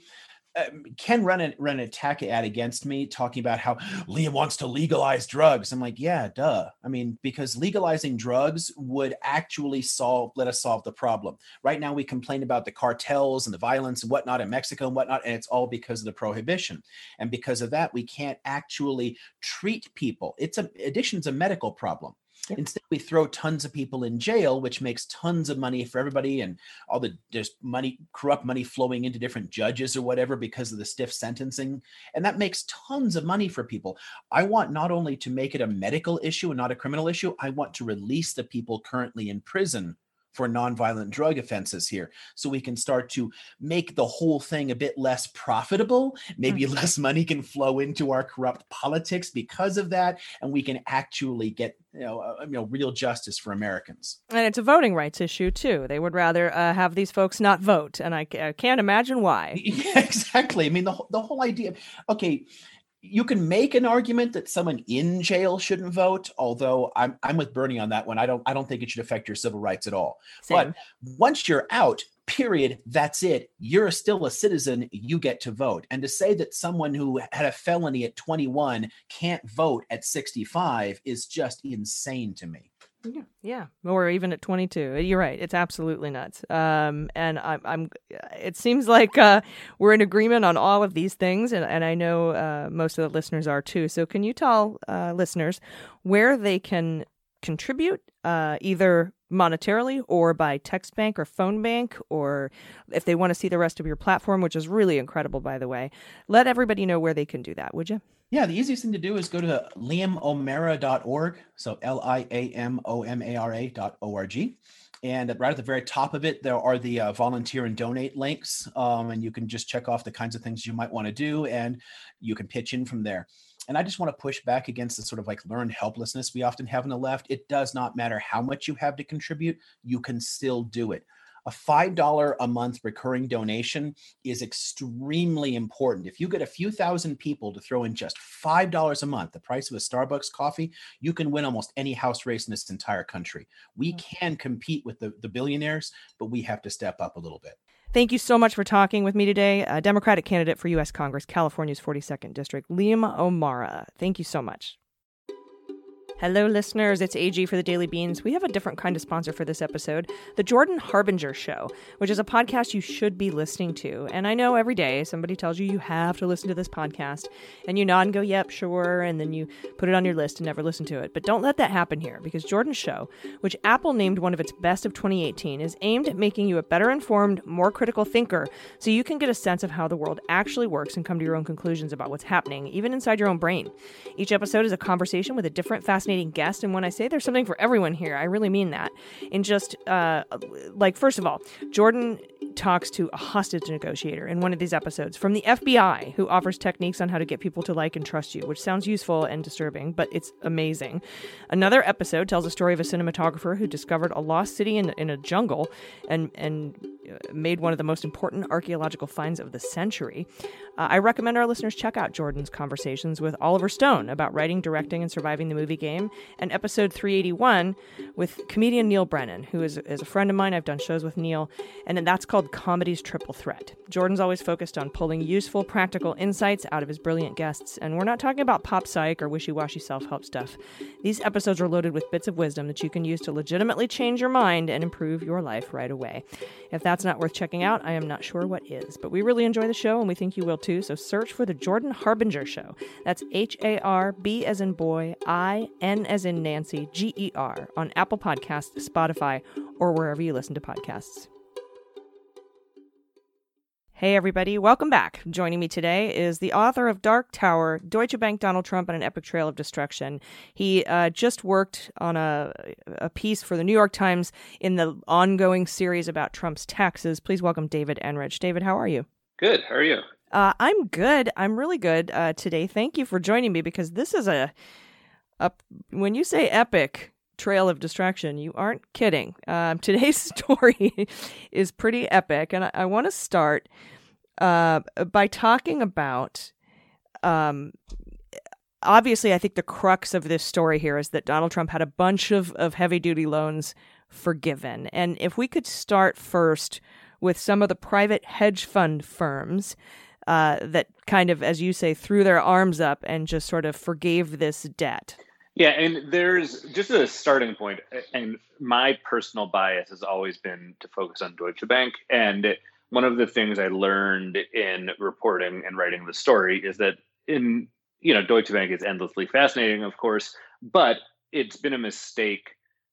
Speaker 4: Um, Ken run a, run an attack ad against me talking about how Liam wants to legalize drugs. I'm like, yeah, duh. I mean, because legalizing drugs would actually solve, let us solve the problem. Right now, we complain about the cartels and the violence and whatnot in Mexico and whatnot, and it's all because of the prohibition. And because of that, we can't actually treat people. It's a addiction's a medical problem.
Speaker 1: Yep.
Speaker 4: Instead, we throw tons of people in jail, which makes tons of money for everybody, and all the just money, corrupt money flowing into different judges or whatever because of the stiff sentencing, and that makes tons of money for people. I want not only to make it a medical issue and not a criminal issue, I want to release the people currently in prison for nonviolent drug offenses here. So we can start to make the whole thing a bit less profitable. Maybe less money can flow into our corrupt politics because of that and we can actually get you know, uh, you know real justice for americans.
Speaker 1: And it's a voting rights issue too. They would rather uh, have these folks not vote, and I, I can't imagine why. [laughs]
Speaker 4: yeah exactly. I mean the, the whole idea okay you can make an argument that someone in jail shouldn't vote although i'm i'm with bernie on that one i don't i don't think it should affect your civil rights at all
Speaker 1: Same.
Speaker 4: But once you're out, period, that's it. You're still a citizen. You get to vote. And to say that someone who had a felony at 21 can't vote at 65 is just insane to me.
Speaker 1: Yeah, yeah, or even at 22. You're right. It's absolutely nuts. Um, and I'm, I'm. It seems like uh, we're in agreement on all of these things, and, and I know uh, most of the listeners are too. So, can you tell uh, listeners where they can contribute, uh, either monetarily or by text bank or phone bank, or if they want to see the rest of your platform, which is really incredible, by the way? Let everybody know where they can do that, would you?
Speaker 4: Yeah, the easiest thing to do is go to liamomara.org. So L I A M O M A R A dot O R G. And right at the very top of it, there are the uh, volunteer and donate links. Um, and you can just check off the kinds of things you might want to do and you can pitch in from there. And I just want to push back against the sort of like learned helplessness we often have on the left. It does not matter how much you have to contribute, you can still do it. A $5 a month recurring donation is extremely important. If you get a few thousand people to throw in just $5 a month, the price of a Starbucks coffee, you can win almost any house race in this entire country. We can compete with the, the billionaires, but we have to step up a little bit.
Speaker 1: Thank you so much for talking with me today. Uh, Democratic candidate for U.S. Congress, California's 42nd District, Liam O'Mara. Thank you so much. Hello, listeners. It's AG for the Daily Beans. We have a different kind of sponsor for this episode The Jordan Harbinger Show, which is a podcast you should be listening to. And I know every day somebody tells you you have to listen to this podcast, and you nod and go, yep, sure, and then you put it on your list and never listen to it. But don't let that happen here, because Jordan's show, which Apple named one of its best of 2018, is aimed at making you a better informed, more critical thinker so you can get a sense of how the world actually works and come to your own conclusions about what's happening, even inside your own brain. Each episode is a conversation with a different, fascinating guest. And when I say there's something for everyone here, I really mean that. In just, uh, like, first of all, Jordan talks to a hostage negotiator in one of these episodes from the FBI who offers techniques on how to get people to like and trust you, which sounds useful and disturbing, but it's amazing. Another episode tells a story of a cinematographer who discovered a lost city in, in a jungle and, and uh, made one of the most important archaeological finds of the century. Uh, I recommend our listeners check out Jordan's conversations with Oliver Stone about writing, directing, and surviving the movie game, and episode 381 with comedian Neal Brennan, who is, is a friend of mine. I've done shows with Neal, and then that's called Comedy's Triple Threat. Jordan's always focused on pulling useful, practical insights out of his brilliant guests, and we're not talking about pop psych or wishy washy self help stuff. These episodes are loaded with bits of wisdom that you can use to legitimately change your mind and improve your life right away. If that's not worth checking out, I am not sure what is. But we really enjoy the show, and we think you will too. So search for the Jordan Harbinger Show. That's H A R B as in boy, I N as in Nancy, G E R on Apple Podcasts, Spotify, or wherever you listen to podcasts. Hey, everybody, welcome back. Joining me today is the author of Dark Tower, Deutsche Bank, Donald Trump, and an Epic Trail of Destruction. He uh, just worked on a, a piece for the New York Times in the ongoing series about Trump's taxes. Please welcome David Enrich. David, how are you?
Speaker 5: Good. How are you?
Speaker 1: Uh, I'm good. I'm really good uh, today. Thank you for joining me because this is a, a when you say epic trail of distraction, you aren't kidding. Um, [laughs] today's story is pretty epic, and I, I want to start uh, by talking about um, obviously, I think the crux of this story here is that Donald Trump had a bunch of, of heavy duty loans forgiven. And if we could start first with some of the private hedge fund firms uh, that kind of, as you say, threw their arms up and just sort of forgave this debt.
Speaker 5: Yeah, and there's just a starting point, and my personal bias has always been to focus on Deutsche Bank. And one of the things I learned in reporting and writing the story is that in you know Deutsche Bank is endlessly fascinating, of course, but it's been a mistake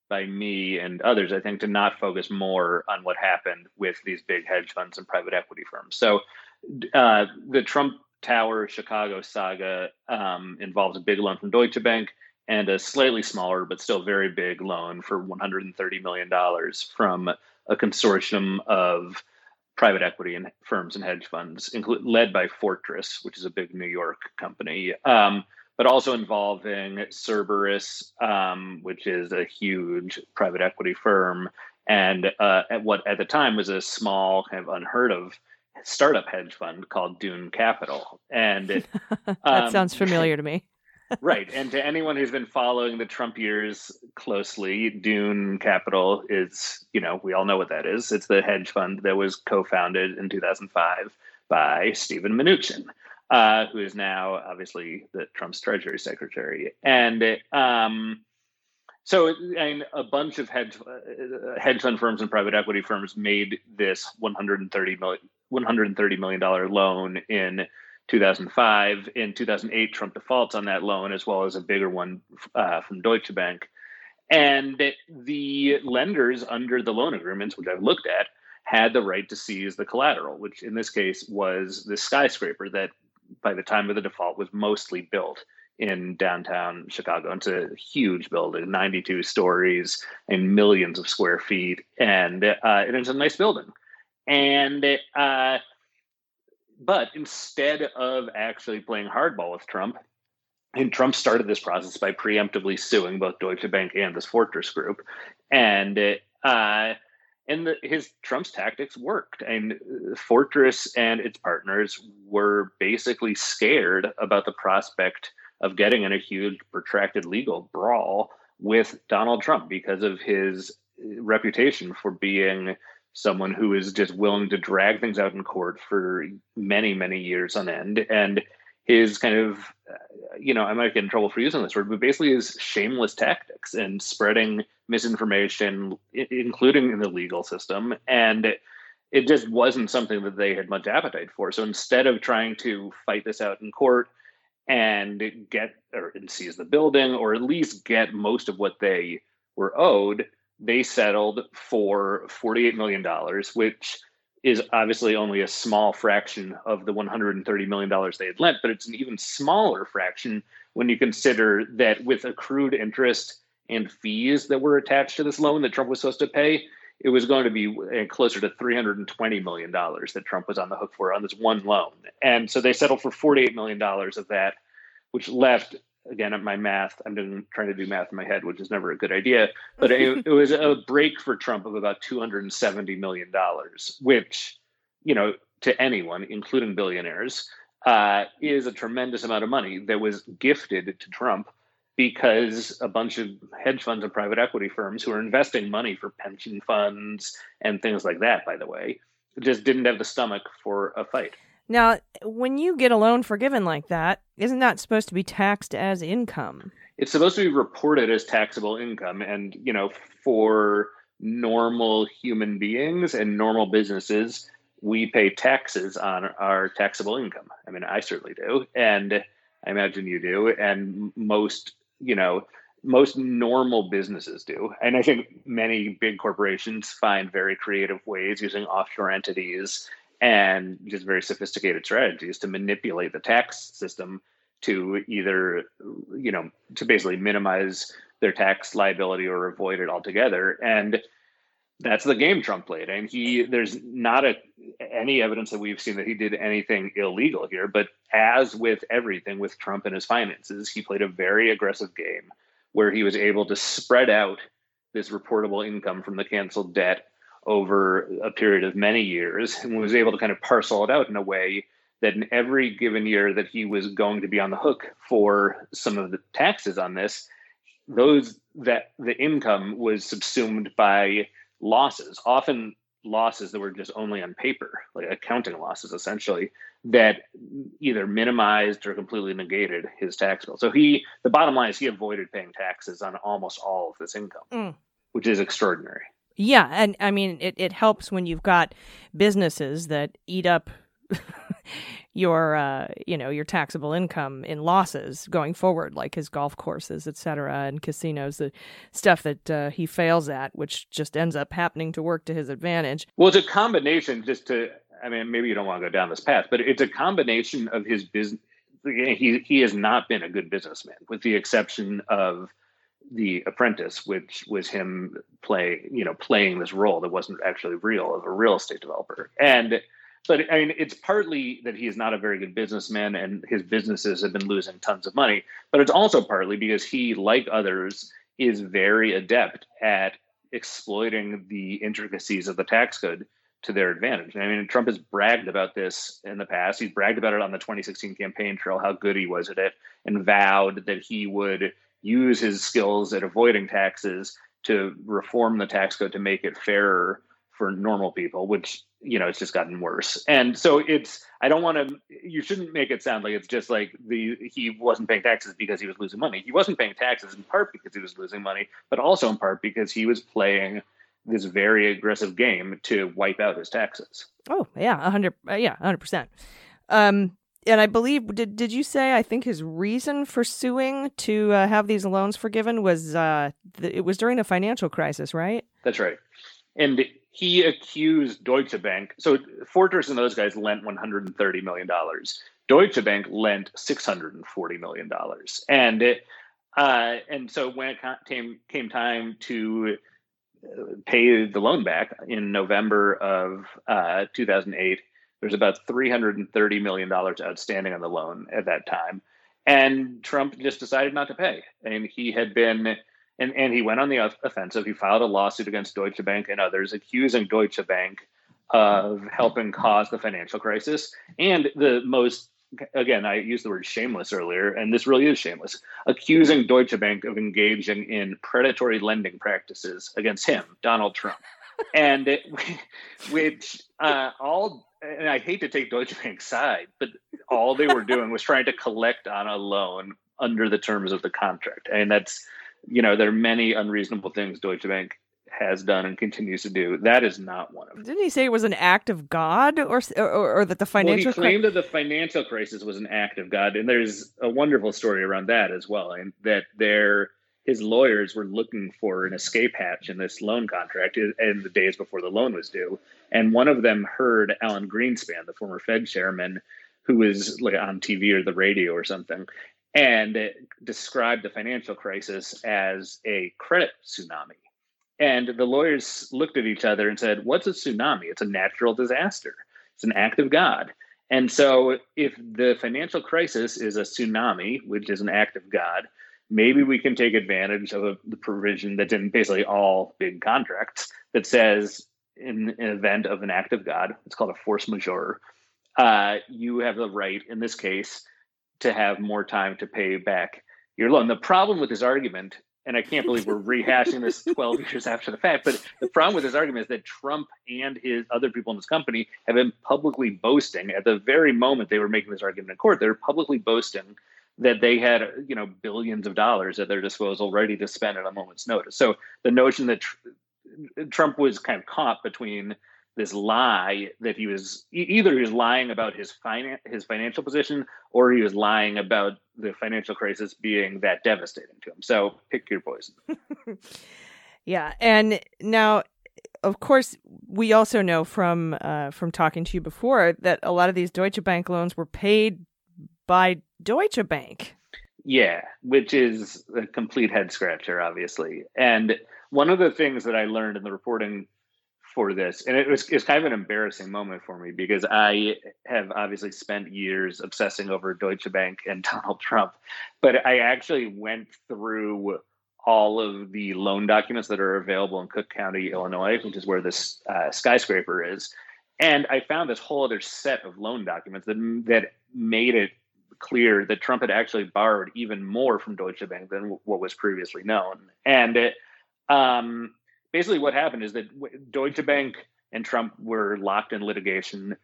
Speaker 5: by me and others, I think, to not focus more on what happened with these big hedge funds and private equity firms. So uh, the Trump Tower Chicago saga um, involves a big loan from Deutsche Bank and a slightly smaller but still very big loan for 130 million dollars from a consortium of private equity and firms and hedge funds, led by Fortress, which is a big New York company. Um, but also involving Cerberus, um, which is a huge private equity firm, and uh, at what at the time was a small, kind of unheard of startup hedge fund called Dune Capital. And it, [laughs]
Speaker 1: that
Speaker 5: um,
Speaker 1: sounds familiar to me. [laughs] [laughs]
Speaker 5: right. And to anyone who's been following the Trump years closely, Dune Capital is, you know, we all know what that is. It's the hedge fund that was co founded in 2005 by Steven Mnuchin uh, who is now obviously the Trump's Treasury Secretary, and um, so and a bunch of hedge uh, hedge fund firms and private equity firms made this 130 million 130 million dollar loan in 2005. In 2008, Trump defaults on that loan as well as a bigger one uh, from Deutsche Bank. And the lenders under the loan agreements, which I've looked at, had the right to seize the collateral, which in this case was the skyscraper that by the time of the default was mostly built in downtown Chicago. It's a huge building, 92 stories and millions of square feet, and uh, it's a nice building. And uh, but instead of actually playing hardball with Trump, and Trump started this process by preemptively suing both Deutsche Bank and this Fortress Group, and uh, and the, his Trump's tactics worked. And Fortress and its partners were basically scared about the prospect of getting in a huge, protracted legal brawl with Donald Trump because of his reputation for being someone who is just willing to drag things out in court for many, many years on end. And his kind of, uh, you know, I might get in trouble for using this word, but basically his shameless tactics and spreading misinformation, including in the legal system. And it, just wasn't something that they had much appetite for. So instead of trying to fight this out in court and get or seize the building, or at least get most of what they were owed, they settled for $48 million, which is obviously only a small fraction of the $130 million they had lent, but it's an even smaller fraction when you consider that with accrued interest and fees that were attached to this loan that Trump was supposed to pay, it was going to be uh, closer to $320 million that Trump was on the hook for on this one loan. And so they settled for $48 million of that, which left, again, at my math, I'm doing, trying to do math in my head, which is never a good idea, [laughs] but it, it was a break for Trump of about $270 million, which, you know, to anyone, including billionaires, uh, is a tremendous amount of money that was gifted to Trump because a bunch of hedge funds and private equity firms who are investing money for pension funds and things like that, by the way, just didn't have the stomach for a fight.
Speaker 1: Now, when you get a loan forgiven like that, isn't that supposed to be taxed as income?
Speaker 5: It's supposed to be reported as taxable income. And, you know, for normal human beings and normal businesses, we pay taxes on our taxable income. I mean, I certainly do. And I imagine you do. And most you know most normal businesses do and i think many big corporations find very creative ways using offshore entities and just very sophisticated strategies to manipulate the tax system to either you know to basically minimize their tax liability or avoid it altogether and that's the game Trump played, and he there's not a any evidence that we've seen that he did anything illegal here. But as with everything with Trump and his finances, he played a very aggressive game where he was able to spread out this reportable income from the canceled debt over a period of many years and was able to kind of parcel it out in a way that in every given year that he was going to be on the hook for some of the taxes on this, those that the income was subsumed by losses, often losses that were just only on paper, like accounting losses essentially, that either minimized or completely negated his tax bill. So he, the bottom line is he avoided paying taxes on almost all of this income,
Speaker 1: Mm.
Speaker 5: which is extraordinary.
Speaker 1: Yeah, and I mean it, it helps when you've got businesses that eat up [laughs] your uh, you know your taxable income in losses going forward, like his golf courses, et cetera, and casinos, the stuff that uh, he fails at, which just ends up happening to work to his advantage.
Speaker 5: Well, it's a combination. Just to, I mean, maybe you don't want to go down this path, but it's a combination of his business. He he has not been a good businessman, with the exception of the Apprentice, which was him play, you know, playing this role that wasn't actually real of a real estate developer. And but I mean, it's partly that he is not a very good businessman, and his businesses have been losing tons of money. But it's also partly because he, like others, is very adept at exploiting the intricacies of the tax code to their advantage. I mean, Trump has bragged about this in the past. He's bragged about it on the 2016 campaign trail, how good he was at it, and vowed that he would use his skills at avoiding taxes to reform the tax code to make it fairer for normal people, which, you know, it's just gotten worse. And so it's, I don't want to, you shouldn't make it sound like it's just like the, he wasn't paying taxes because he was losing money. He wasn't paying taxes in part because he was losing money, but also in part because he was playing this very aggressive game to wipe out his taxes.
Speaker 1: Oh yeah, a hundred. Uh, yeah, hundred percent. Um, and I believe did did you say I think his reason for suing to uh, have these loans forgiven was uh th- it was during a financial crisis, right?
Speaker 5: That's right. And he accused Deutsche Bank. So Fortress and those guys lent 130 million dollars. Deutsche Bank lent 640 million dollars. And it, uh, and so when it came came time to uh, pay the loan back in November of uh, 2008, there's about 330 million dollars outstanding on the loan at that time. And Trump just decided not to pay. And he had been and, and he went on the offensive. He filed a lawsuit against Deutsche Bank and others, accusing Deutsche Bank of helping cause the financial crisis. And the most, again, I used the word shameless earlier, and this really is shameless, accusing Deutsche Bank of engaging in predatory lending practices against him, Donald Trump. [laughs] and it, [laughs] which uh, all, and I hate to take Deutsche Bank's side, but all they were doing was trying to collect on a loan under the terms of the contract. And that's, you know, there are many unreasonable things Deutsche Bank has done and continues to do. That is not one of them.
Speaker 1: Didn't he say it was an act of God, or or, or, that the financial?
Speaker 5: Well, he
Speaker 1: financial? cri-
Speaker 5: claimed that the financial crisis was an act of God, and there's a wonderful story around that as well, and that their his lawyers were looking for an escape hatch in this loan contract in the days before the loan was due, and one of them heard Alan Greenspan, the former Fed chairman, who was like on TV or the radio or something, and described the financial crisis as a credit tsunami. And the lawyers looked at each other and said, What's a tsunami? It's a natural disaster, it's an act of God. And so, if the financial crisis is a tsunami, which is an act of God, maybe we can take advantage of a, the provision that's in basically all big contracts that says, in an event of an act of God, it's called a force majeure, uh, you have the right, in this case, to have more time to pay back your loan. The problem with this argument, and I can't believe we're rehashing this [laughs] 12 years after the fact, but the problem with this argument is that Trump and his other people in his company have been publicly boasting at the very moment they were making this argument in court, they were publicly boasting that they had, you know, billions of dollars at their disposal ready to spend at a moment's notice. So the notion that tr- Trump was kind of caught between this lie that he was either he was lying about his finan- his financial position or he was lying about the financial crisis being that devastating to him. So pick your poison. [laughs]
Speaker 1: Yeah, and now, of course, we also know from uh, from talking to you before that a lot of these Deutsche Bank loans were paid by Deutsche Bank.
Speaker 5: Yeah, which is a complete head scratcher, obviously. And one of the things that I learned in the reporting for this, and it was it's kind of an embarrassing moment for me because I have obviously spent years obsessing over Deutsche Bank and [laughs] Donald Trump, but I actually went through all of the loan documents that are available in Cook County, Illinois, which is where this uh, skyscraper is. And I found this whole other set of loan documents that that made it clear that Trump had actually borrowed even more from Deutsche Bank than what was previously known. And it, um, basically, what happened is that w- Deutsche Bank and Trump were locked in litigation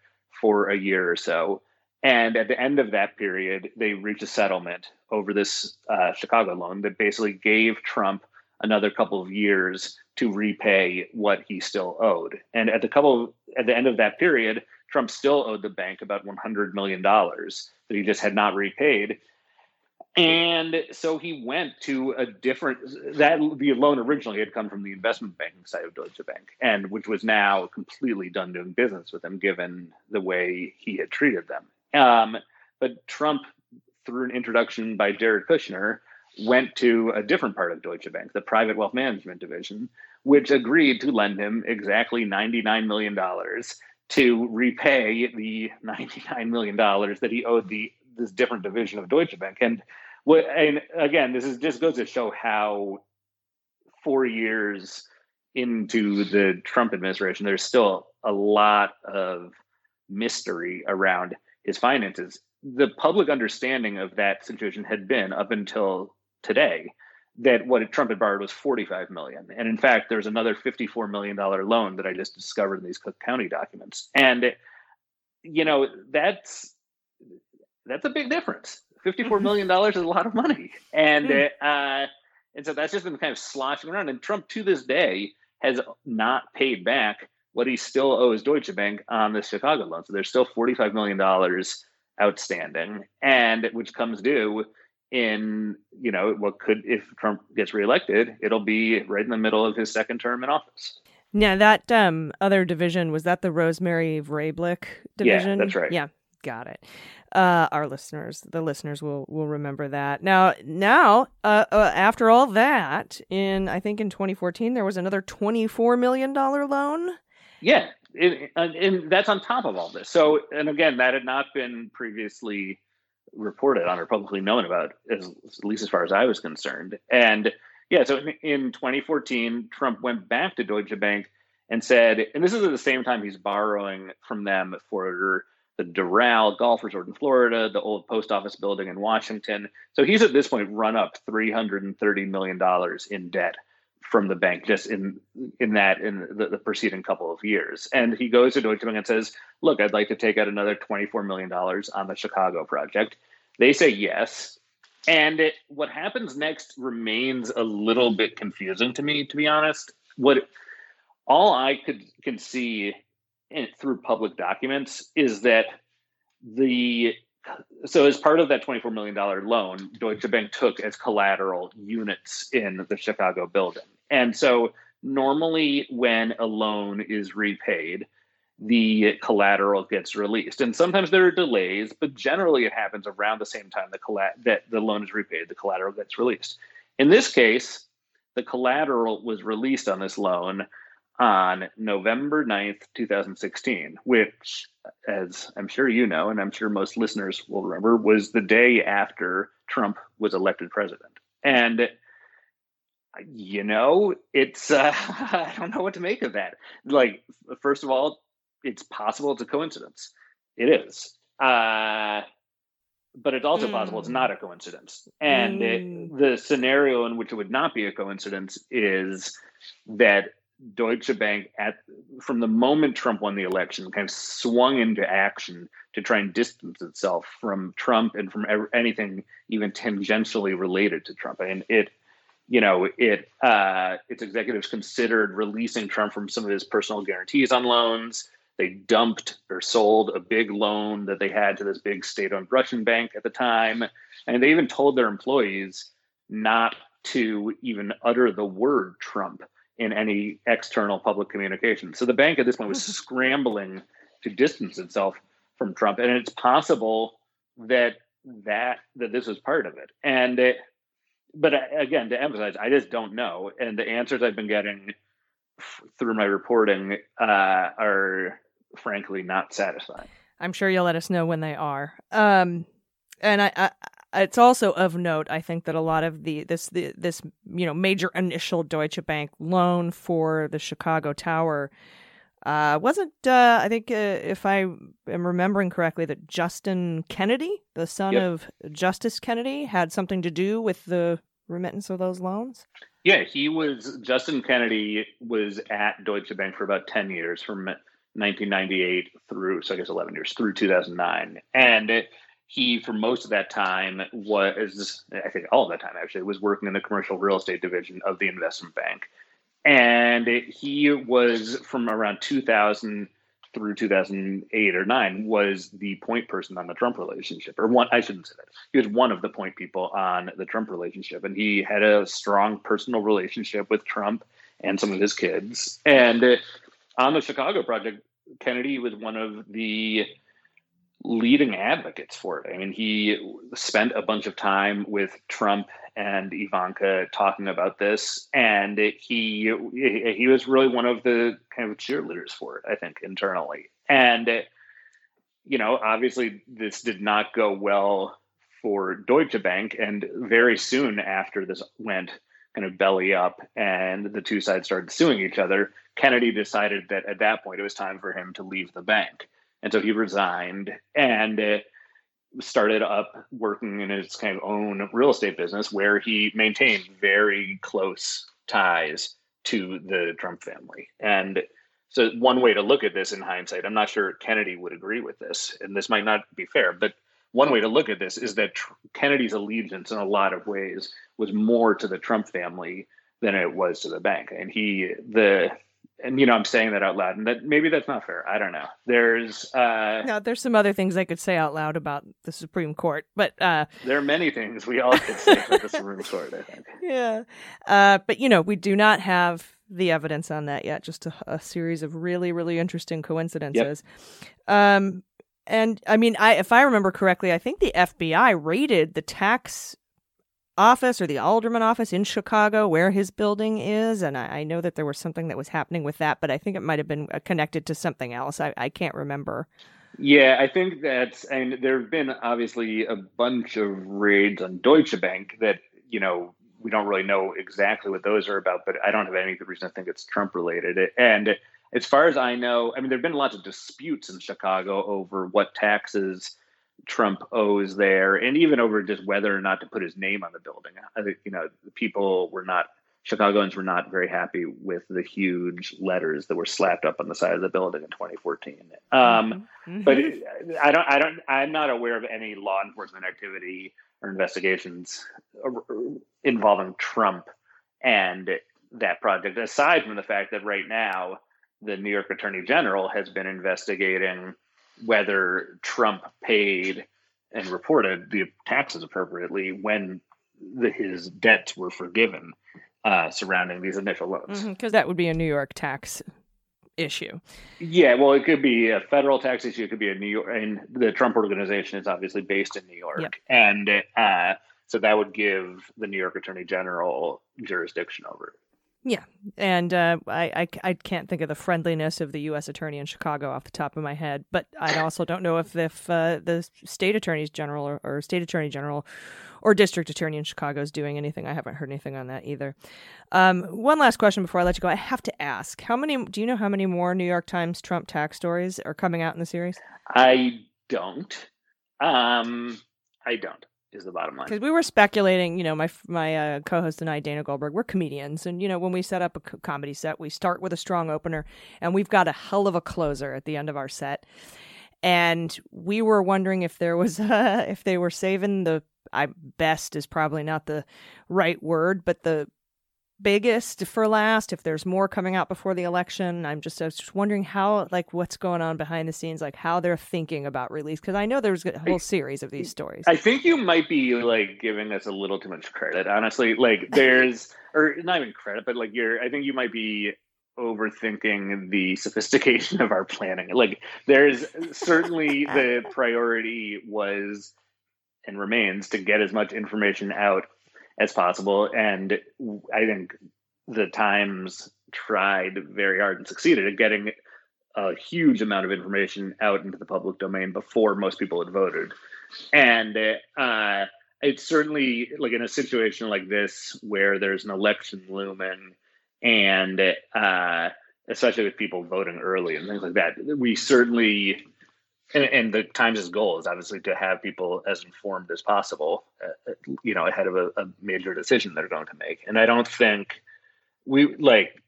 Speaker 5: for a year or so. And at the end of that period, they reached a settlement over this uh, Chicago loan that basically gave Trump another couple of years to repay what he still owed. And at the couple at the end of that period, Trump still owed the bank about 100 million dollars that he just had not repaid. And so he went to a different that the loan originally had come from the investment banking side of Deutsche Bank, and which was now completely done doing business with them, given the way he had treated them. Um, but Trump, through an introduction by Jared Kushner, went to a different part of Deutsche Bank, the private wealth management division, which agreed to lend him exactly $99 million to repay the $99 million that he owed the this different division of Deutsche Bank. And what and again, this is just goes to show how four years into the Trump administration, there's still a lot of mystery around his finances. The public understanding of that situation had been up until today that what Trump had borrowed was 45 million. And in fact, there's another 54 million dollar loan that I just discovered in these Cook County documents. And you know, that's that's a big difference. 54 [laughs] million dollars is a lot of money. And uh and so that's just been kind of sloshing around and Trump to this day has not paid back what he still owes Deutsche Bank on the Chicago loan. So there's still 45 million dollars outstanding and which comes due in you know what could if Trump gets reelected, it'll be right in the middle of his second term in office.
Speaker 1: Yeah, that um other division was that the Rosemary Vrablik
Speaker 5: Yeah,
Speaker 1: division.
Speaker 5: that's right.
Speaker 1: Yeah, got it. Uh, our listeners, the listeners will will remember that. Now, now, uh, uh, after all that, in I think in 2014 there was another 24 million dollar loan.
Speaker 5: Yeah, and, and that's on top of all this. So, and again, that had not been previously reported on or publicly known about, as, at least as far as I was concerned. And yeah, so in, in 2014, Trump went back to Deutsche Bank and said, and this is at the same time he's borrowing from them for the Doral Golf Resort in Florida, the old post office building in Washington. So he's at this point run up $330 million in debt from the bank just in in that in the, the preceding couple of years. And he goes to Deutsche Bank and says, "Look, I'd like to take out another twenty four million dollars on the Chicago project." They say yes. And it, what happens next remains a little bit confusing to me, to be honest. What all I could can see in, through public documents is that the so as part of that $24 million loan deutsche bank took as collateral units in the chicago building and so normally when a loan is repaid the collateral gets released and sometimes there are delays but generally it happens around the same time the colla- that the loan is repaid the collateral gets released in this case the collateral was released on this loan on November 9th, 2016, which, as I'm sure you know, and I'm sure most listeners will remember, was the day after Trump was elected president. And, you know, it's, [laughs] uh, I don't know what to make of that. Like, first of all, it's possible it's a coincidence. It is. Uh, but it's also possible it's
Speaker 1: Mm.
Speaker 5: not a coincidence. And it-
Speaker 1: Mm.
Speaker 5: the scenario in which it would not be a coincidence is that Deutsche Bank, at from the moment Trump won the election, kind of swung into action to try and distance itself from Trump and from ev- anything even tangentially related to Trump. And it, you know, it uh, its executives considered releasing Trump from some of his personal guarantees on loans. They dumped or sold a big loan that they had to this big state-owned Russian bank at the time, and they even told their employees not to even utter the word Trump in any external public communication. So the bank at this point was scrambling to distance itself from Trump, and it's possible that that that this was part of it. And it, but uh, again, to emphasize, I just don't know. And the answers I've been getting through my reporting uh, are frankly not satisfying.
Speaker 1: I'm sure you'll let us know when they are. Um, and I, I, it's also of note, I think that a lot of the this the, this you know major initial Deutsche Bank loan for the Chicago Tower Uh, wasn't uh, I think uh, if I am remembering correctly that Justin Kennedy, the son
Speaker 5: Yep.
Speaker 1: of Justice Kennedy, had something to do with the remittance of those loans?
Speaker 5: Yeah, he was Justin Kennedy was at Deutsche Bank for about 10 years from 1998 through so I guess 11 years through 2009. And he for most of that time was I think all of that time actually was working in the commercial real estate division of the investment bank. And he was from around 2000 through 2008 or 9 was the point person on the Trump relationship or one I shouldn't say that he was one of the point people on the Trump relationship, and he had a strong personal relationship with Trump and some of his kids. And uh, on the Chicago project, Kennedy was one of the leading advocates for it. I mean, he spent a bunch of time with Trump and Ivanka talking about this, and he he was really one of the kind of cheerleaders for it. I think internally, and you know, obviously, this did not go well for Deutsche Bank. And very soon after this went kind of belly up and the two sides started suing each other, Kennedy decided that at that point it was time for him to leave the bank. And so he resigned and started up working in his kind of own real estate business where he maintained very close ties to the Trump family. And so one way to look at this in hindsight, I'm not sure Kennedy would agree with this, and this might not be fair, but one way to look at this is that Kennedy's allegiance in a lot of ways was more to the Trump family than it was to the bank. And he the and you know I'm saying that out loud and that maybe that's not fair. I don't know. There's uh
Speaker 1: Now, there's some other things I could say out loud about the Supreme Court, but uh,
Speaker 5: there are many things we all could say about the Supreme [laughs] Court, I think.
Speaker 1: yeah. Uh, but you know, we do not have the evidence on that yet. Just a, a series of really, really interesting coincidences. Um, and I mean, I if I remember correctly, I think the FBI raided the tax office or the alderman office in Chicago where his building is, and I, I know that there was something that was happening with that, but I think it might have been uh, connected to something else. I, I can't remember.
Speaker 5: Yeah, I think that's and there have been obviously a bunch of raids on Deutsche Bank that you know we don't really know exactly what those are about, but I don't have any reason to think it's Trump related. And as far as I know, I mean there have been lots of disputes in Chicago over what taxes Trump owes there, and even over just whether or not to put his name on the building. I think you know people were not Chicagoans were not very happy with the huge letters that were slapped up on the side of the building in 2014. Um, but [laughs] I don't, I don't, I'm not aware of any law enforcement activity or investigations involving Trump and that project. Aside from the fact that right now the New York Attorney General has been investigating whether Trump paid and reported the taxes appropriately when the, his debts were forgiven uh, surrounding these initial loans.
Speaker 1: because that would be a New York tax issue.
Speaker 5: Yeah, well, it could be a federal tax issue. It could be a New York, and the Trump organization is obviously based in New York,
Speaker 1: Yep.
Speaker 5: and uh, so that would give the New York Attorney General jurisdiction over it.
Speaker 1: Yeah, and uh, I, I, I can't think of the friendliness of the U.S. attorney in Chicago off the top of my head, but I also don't know if if uh, the state attorneys general or, or state attorney general or district attorney in Chicago is doing anything. I haven't heard anything on that either. Um, one last question before I let you go. I have to ask: How many? Do you know how many more New York Times Trump tax stories are coming out in the series?
Speaker 5: I don't. Um, I don't. Is the bottom line.
Speaker 1: Because we were speculating, you know, my my uh, co-host and I, Dana Goldberg, we're comedians, and you know, when we set up a co- comedy set, we start with a strong opener, and we've got a hell of a closer at the end of our set. And we were wondering if there was, [laughs] uh, if they were saving the, I best is probably not the right word, but the biggest for last. If there's more coming out before the election, I'm just I was just wondering how, like, what's going on behind the scenes, like how they're thinking about release, because I know there's a whole series of these stories.
Speaker 5: I think you might be like giving us a little too much credit, honestly. Like [laughs] there's or not even credit, but like you're I think you might be overthinking the sophistication of our planning. Like there's certainly [laughs] the priority was and remains to get as much information out as possible. And I think the Times tried very hard and succeeded at getting a huge amount of information out into the public domain before most people had voted. And uh, it's certainly like in a situation like this where there's an election looming and uh, especially with people voting early and things like that. We certainly, and, and the Times' goal is obviously to have people as informed as possible, uh, you know, ahead of a, a major decision they're going to make. And I don't think we like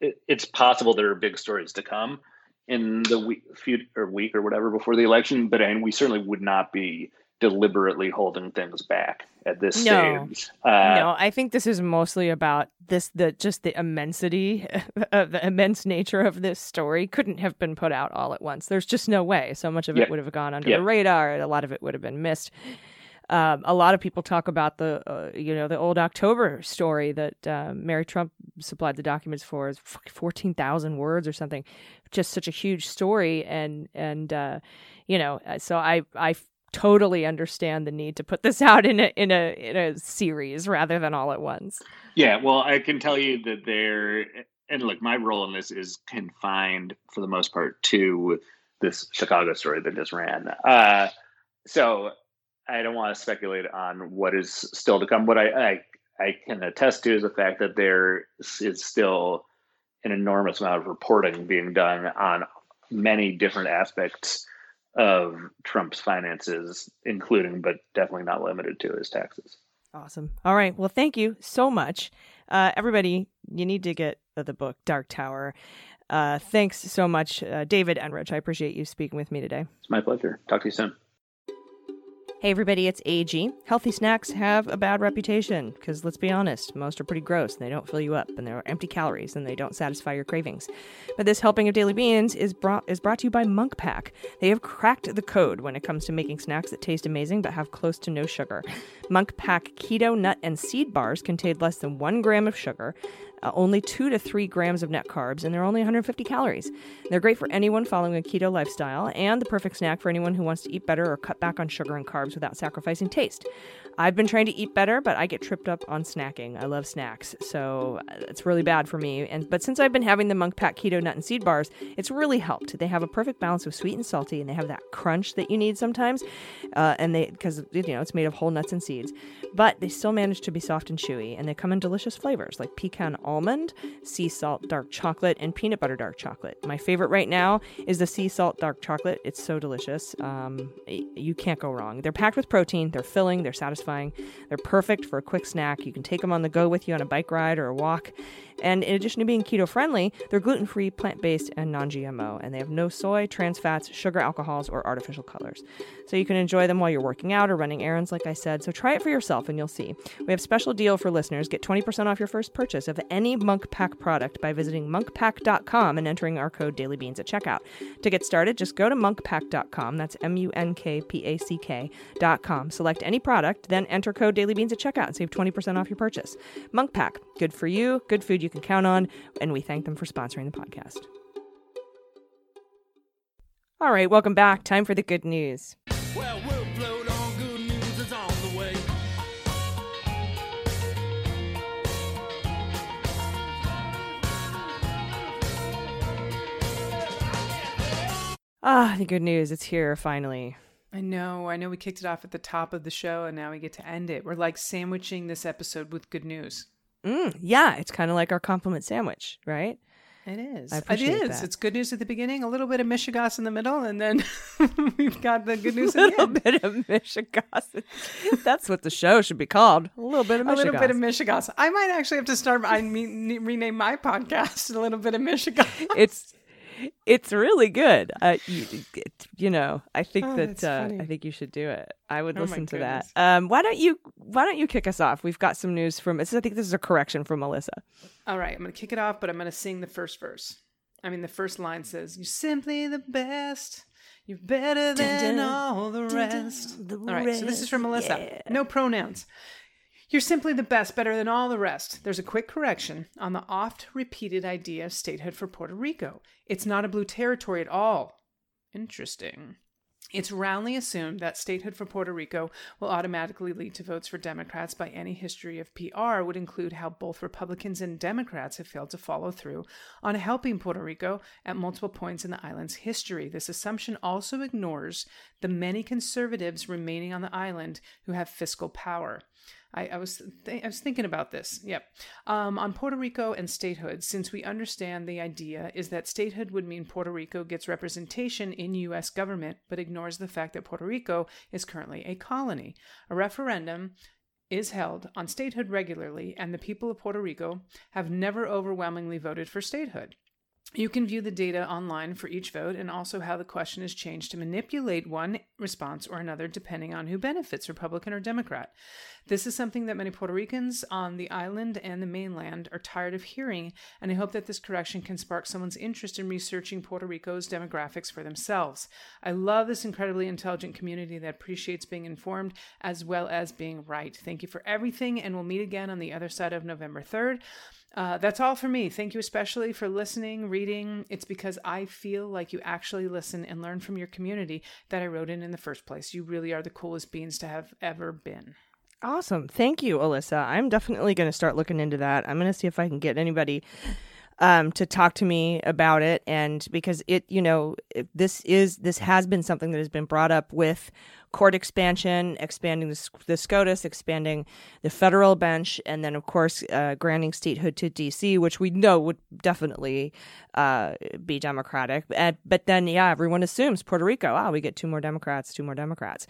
Speaker 5: it, it's possible there are big stories to come in the week, few or week or whatever before the election, but and we certainly would not be deliberately holding things back at this
Speaker 1: No.
Speaker 5: stage. Uh,
Speaker 1: no, I think this is mostly about this the just the immensity [laughs] of the immense nature of this story couldn't have been put out all at once. There's just no way. So much of it would have gone under the radar. A lot of it would have been missed. Um, a lot of people talk about the uh, you know the old October story that uh, Mary Trump supplied the documents for is fourteen thousand words or something, just such a huge story and and uh, you know uh, so I I totally understand the need to put this [laughs] out in a in a in a series rather than all at once.
Speaker 5: Yeah, well, I can tell you that there, and look, my role in this is confined for the most part to this Chicago story that just ran. Uh, so I don't want to speculate on what is still to come. What I, I I can attest to is the fact that there is still an enormous amount of reporting being done on many different aspects of Trump's finances, including but definitely not limited to his taxes.
Speaker 1: Awesome. All right. Well, thank you so much, uh, everybody. You need to get the book Dark Tower. Uh, thanks so much, uh, David Enrich. I appreciate you speaking with me today.
Speaker 5: It's my pleasure. Talk to you soon.
Speaker 1: Hey, everybody, it's AG. Healthy snacks have a bad reputation because, let's be honest, most are pretty gross and they don't fill you up and they're empty calories and they don't satisfy your cravings. But this helping of daily beans is brought, is brought to you by Munk Pack. They have cracked the code when it comes to making snacks that taste amazing but have close to no sugar. Munk Pack keto nut and seed bars contain less than one gram of sugar. Uh, only two to three grams of net carbs, and they're only 150 calories. They're great for anyone following a keto lifestyle, and the perfect snack for anyone who wants to eat better or cut back on sugar and carbs without sacrificing taste. I've been trying to eat better, but I get tripped up on snacking. I love snacks, so uh, it's really bad for me. And but since I've been having the Munk Pack Keto Nut and Seed Bars, it's really helped. They have a perfect balance of sweet and salty, and they have that crunch that you need sometimes. Uh, and they because you know it's made of whole nuts and seeds, but they still manage to be soft and chewy, and they come in delicious flavors like pecan almond, sea salt dark chocolate, and peanut butter dark chocolate. My favorite right now is the sea salt dark chocolate. It's so delicious. Um, you can't go wrong. They're packed with protein. They're filling. They're satisfying. They're perfect for a quick snack. You can take them on the go with you on a bike ride or a walk. And in addition to being keto friendly, they're gluten free, plant based, and non GMO. And they have no soy, trans fats, sugar alcohols, or artificial colors. So you can enjoy them while you're working out or running errands, like I said. So try it for yourself and you'll see. We have a special deal for listeners. Get 20% off your first purchase of any Munk Pack product by visiting munkpack.com and entering our code dailybeans at checkout. To get started, just go to munkpack.com. That's M U N K P A C K.com. Select any product, then enter code dailybeans at checkout and save 20% off your purchase. Munk Pack, good for you, good food you can count on, and we thank them for sponsoring the podcast. All right, welcome back. Time for the good news.
Speaker 6: Well, we'll float on good news is on the way.
Speaker 1: Ah, the good news. It's here finally.
Speaker 2: I know. I know we kicked it off at the top of the show and now we get to end it. We're like sandwiching this episode with good news.
Speaker 1: Mm, yeah, it's kind of like our compliment sandwich, right?
Speaker 2: It is.
Speaker 1: I appreciate
Speaker 2: is.
Speaker 1: that.
Speaker 2: It's good news at the beginning, a little bit of Mishegas in the middle, and then [laughs] we've got the good news [laughs]
Speaker 1: A little
Speaker 2: end.
Speaker 1: bit of Mishegas. That's what the show should be called. A little bit of
Speaker 2: A
Speaker 1: Mishegas.
Speaker 2: little bit of Mishegas. I might actually have to start. I mean, [laughs] rename my podcast a little bit of Mishegas.
Speaker 1: it's it's really good. Uh, you, it- you know, I think
Speaker 2: Oh,
Speaker 1: that uh. I think you should do it. I would
Speaker 2: Oh,
Speaker 1: listen to that. Um, why don't you Why don't you kick us off? We've got some news from. I think this is a correction from Melissa.
Speaker 2: All right, I'm going to kick it off, but I'm going to sing the first verse. I mean, the first line says, You're simply the best. You're better than
Speaker 1: dun,
Speaker 2: all the
Speaker 1: dun,
Speaker 2: rest.
Speaker 1: the
Speaker 2: all right, so this is from Melissa.
Speaker 1: yeah.
Speaker 2: No pronouns. You're simply the best, better than all the rest. There's a quick correction on the oft repeated idea of statehood for Puerto Rico. It's not a blue territory at all. Interesting. It's roundly assumed that statehood for Puerto Rico will automatically lead to votes for Democrats by any history of PR would include how both Republicans and Democrats have failed to follow through on helping Puerto Rico at multiple points in the island's history. This assumption also ignores the many conservatives remaining on the island who have fiscal power. I, I was th- I was thinking about this. Yep. Um, on Puerto Rico and statehood, since we understand the idea is that statehood would mean Puerto Rico gets representation in U.S. government, but ignores the fact that Puerto Rico is currently a colony. A referendum is held on statehood regularly, and the people of Puerto Rico have never overwhelmingly voted for statehood. You can view the data online for each vote and also how the question is changed to manipulate one response or another depending on who benefits, Republican or Democrat. This is something that many Puerto Ricans on the island and the mainland are tired of hearing, and I hope that this correction can spark someone's interest in researching Puerto Rico's demographics for themselves. I love this incredibly intelligent community that appreciates being informed as well as being right. Thank you for everything, and we'll meet again on the other side of November 3rd. Uh, that's all for me. Thank you especially for listening, reading. It's because I feel like you actually listen and learn from your community that I wrote in in the first place. You really are the coolest beans to have ever been.
Speaker 1: Awesome. Thank you, Alyssa. I'm definitely going to start looking into that. I'm going to see if I can get anybody um, to talk to me about it. And because it, you know, this is, this has been something that has been brought up with court expansion, expanding the, the SCOTUS, expanding the federal bench, and then, of course, uh, granting statehood to DC, which we know would definitely uh, be Democratic. But then, yeah, everyone assumes Puerto Rico, ah, we get two more Democrats, two more Democrats.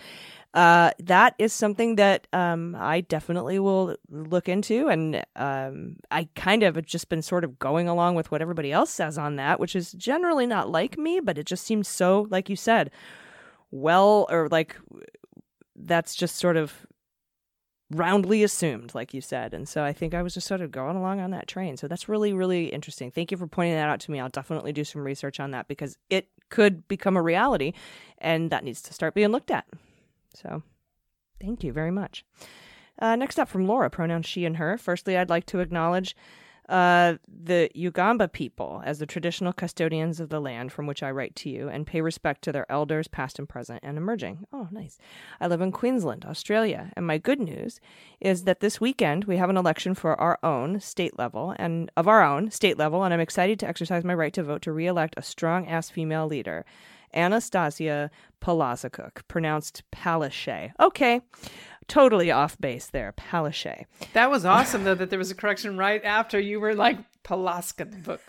Speaker 1: Uh, that is something that um, I definitely will look into. And um, I kind of have just been sort of going along with what everybody else says on that, which is generally not like me, but it just seems so, like you said, well, or like that's just sort of roundly assumed, like you said. And so I think I was just sort of going along on that train. So that's really, really interesting. Thank you for pointing that out to me. I'll definitely do some research on that because it could become a reality and that needs to start being looked at. So thank you very much. Uh, next up from Laura, pronouns she and her. Firstly, I'd like to acknowledge uh, the Yugambeh people as the traditional custodians of the land from which I write to you and pay respect to their elders, past and present, and emerging. Oh, nice. I live in Queensland, Australia, and my good news is that this weekend we have an election for our own state level and of our own state level, and I'm excited to exercise my right to vote to re-elect a strong ass female leader. Annastacia Palazakuk, pronounced Palaszczuk. Okay, totally off base there, Palaszczuk.
Speaker 2: That was awesome, though, that there was a correction right after you were like Palaska [laughs] book.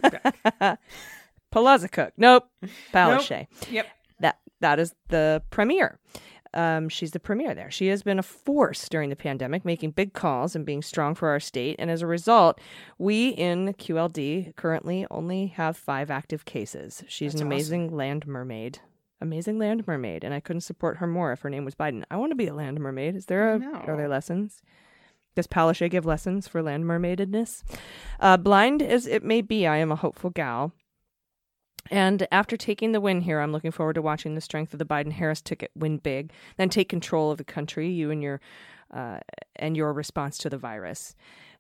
Speaker 1: Palazakuk. Nope, Palaszczuk.
Speaker 2: Yep.
Speaker 1: That that is the premier. Um, she's the premier there. She has been a force during the pandemic, making big calls and being strong for our state. And as a result, we in QLD currently only have five active cases. She's
Speaker 2: That's
Speaker 1: an amazing land mermaid. Amazing land mermaid, and I couldn't support her more if her name was Biden. I want to be a land mermaid. Is there a, are there lessons? Does Palaszczuk give lessons for land mermaidedness? Uh, blind as it may be, I am a hopeful gal. And after taking the win here, I'm looking forward to watching the strength of the Biden Harris ticket win big, then take control of the country, you and your uh, and your response to the virus.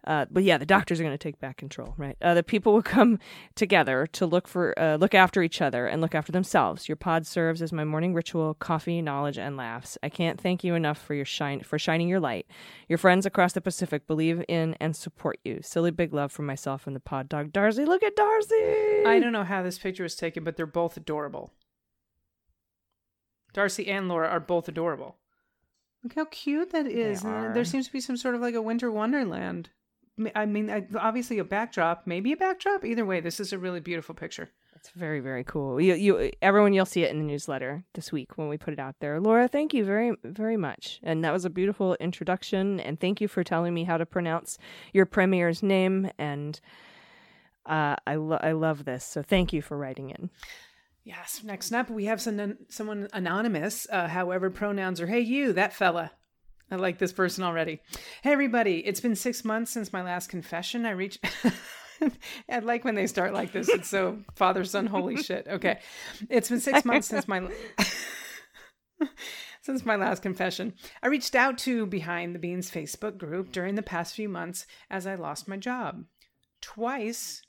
Speaker 1: Uh, but yeah, the doctors are going to take back control, right? Uh, the people will come together to look for, uh, look after each other and look after themselves. Your pod serves as my morning ritual: coffee, knowledge, and laughs. I can't thank you enough for your shine, for shining your light. Your friends across the Pacific believe in and support you. Silly big love from myself and the pod dog Darcy. Look at Darcy.
Speaker 2: I don't know how this picture was taken, but they're both adorable. Darcy and Laura are both adorable. Look how cute that is. There seems to be some sort of like a winter wonderland. I mean, obviously a backdrop, maybe a backdrop. Either way, this is a really beautiful picture.
Speaker 1: It's very very cool. You you everyone you'll see it in the newsletter this week when we put it out there. Laura, thank you very very much. And that was a beautiful introduction and thank you for telling me how to pronounce your premier's name and uh, I lo- I love this. So thank you for writing in.
Speaker 2: Yes. Next up, we have some someone anonymous. Uh, however, pronouns are "Hey, you, that fella." I like this person already. Hey, everybody! It's been six months since my last confession. I reached. [laughs] I like when they start like this. It's so father son holy shit. Okay, it's been six months since my [laughs] since my last confession. I reached out to Behind the Beans Facebook group during the past few months as I lost my job twice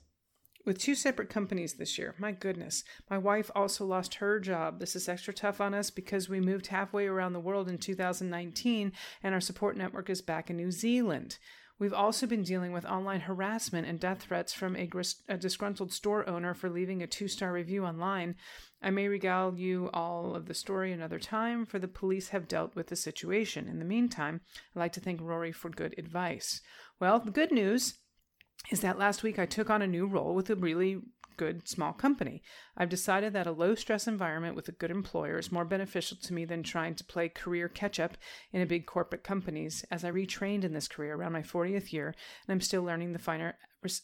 Speaker 2: with two separate companies this year. My goodness. My wife also lost her job. This is extra tough on us because we moved halfway around the world in 2019 and our support network is back in New Zealand. We've also been dealing with online harassment and death threats from a, gris- a disgruntled store owner for leaving a two star review online. I may regale you all of the story another time, for the police have dealt with the situation. In the meantime, I'd like to thank Rory for good advice. Well, the good news is that last week I took on a new role with a really good small company. I've decided that a low stress environment with a good employer is more beneficial to me than trying to play career catch up in a big corporate companies as I retrained in this career around my 40th year and I'm still learning the finer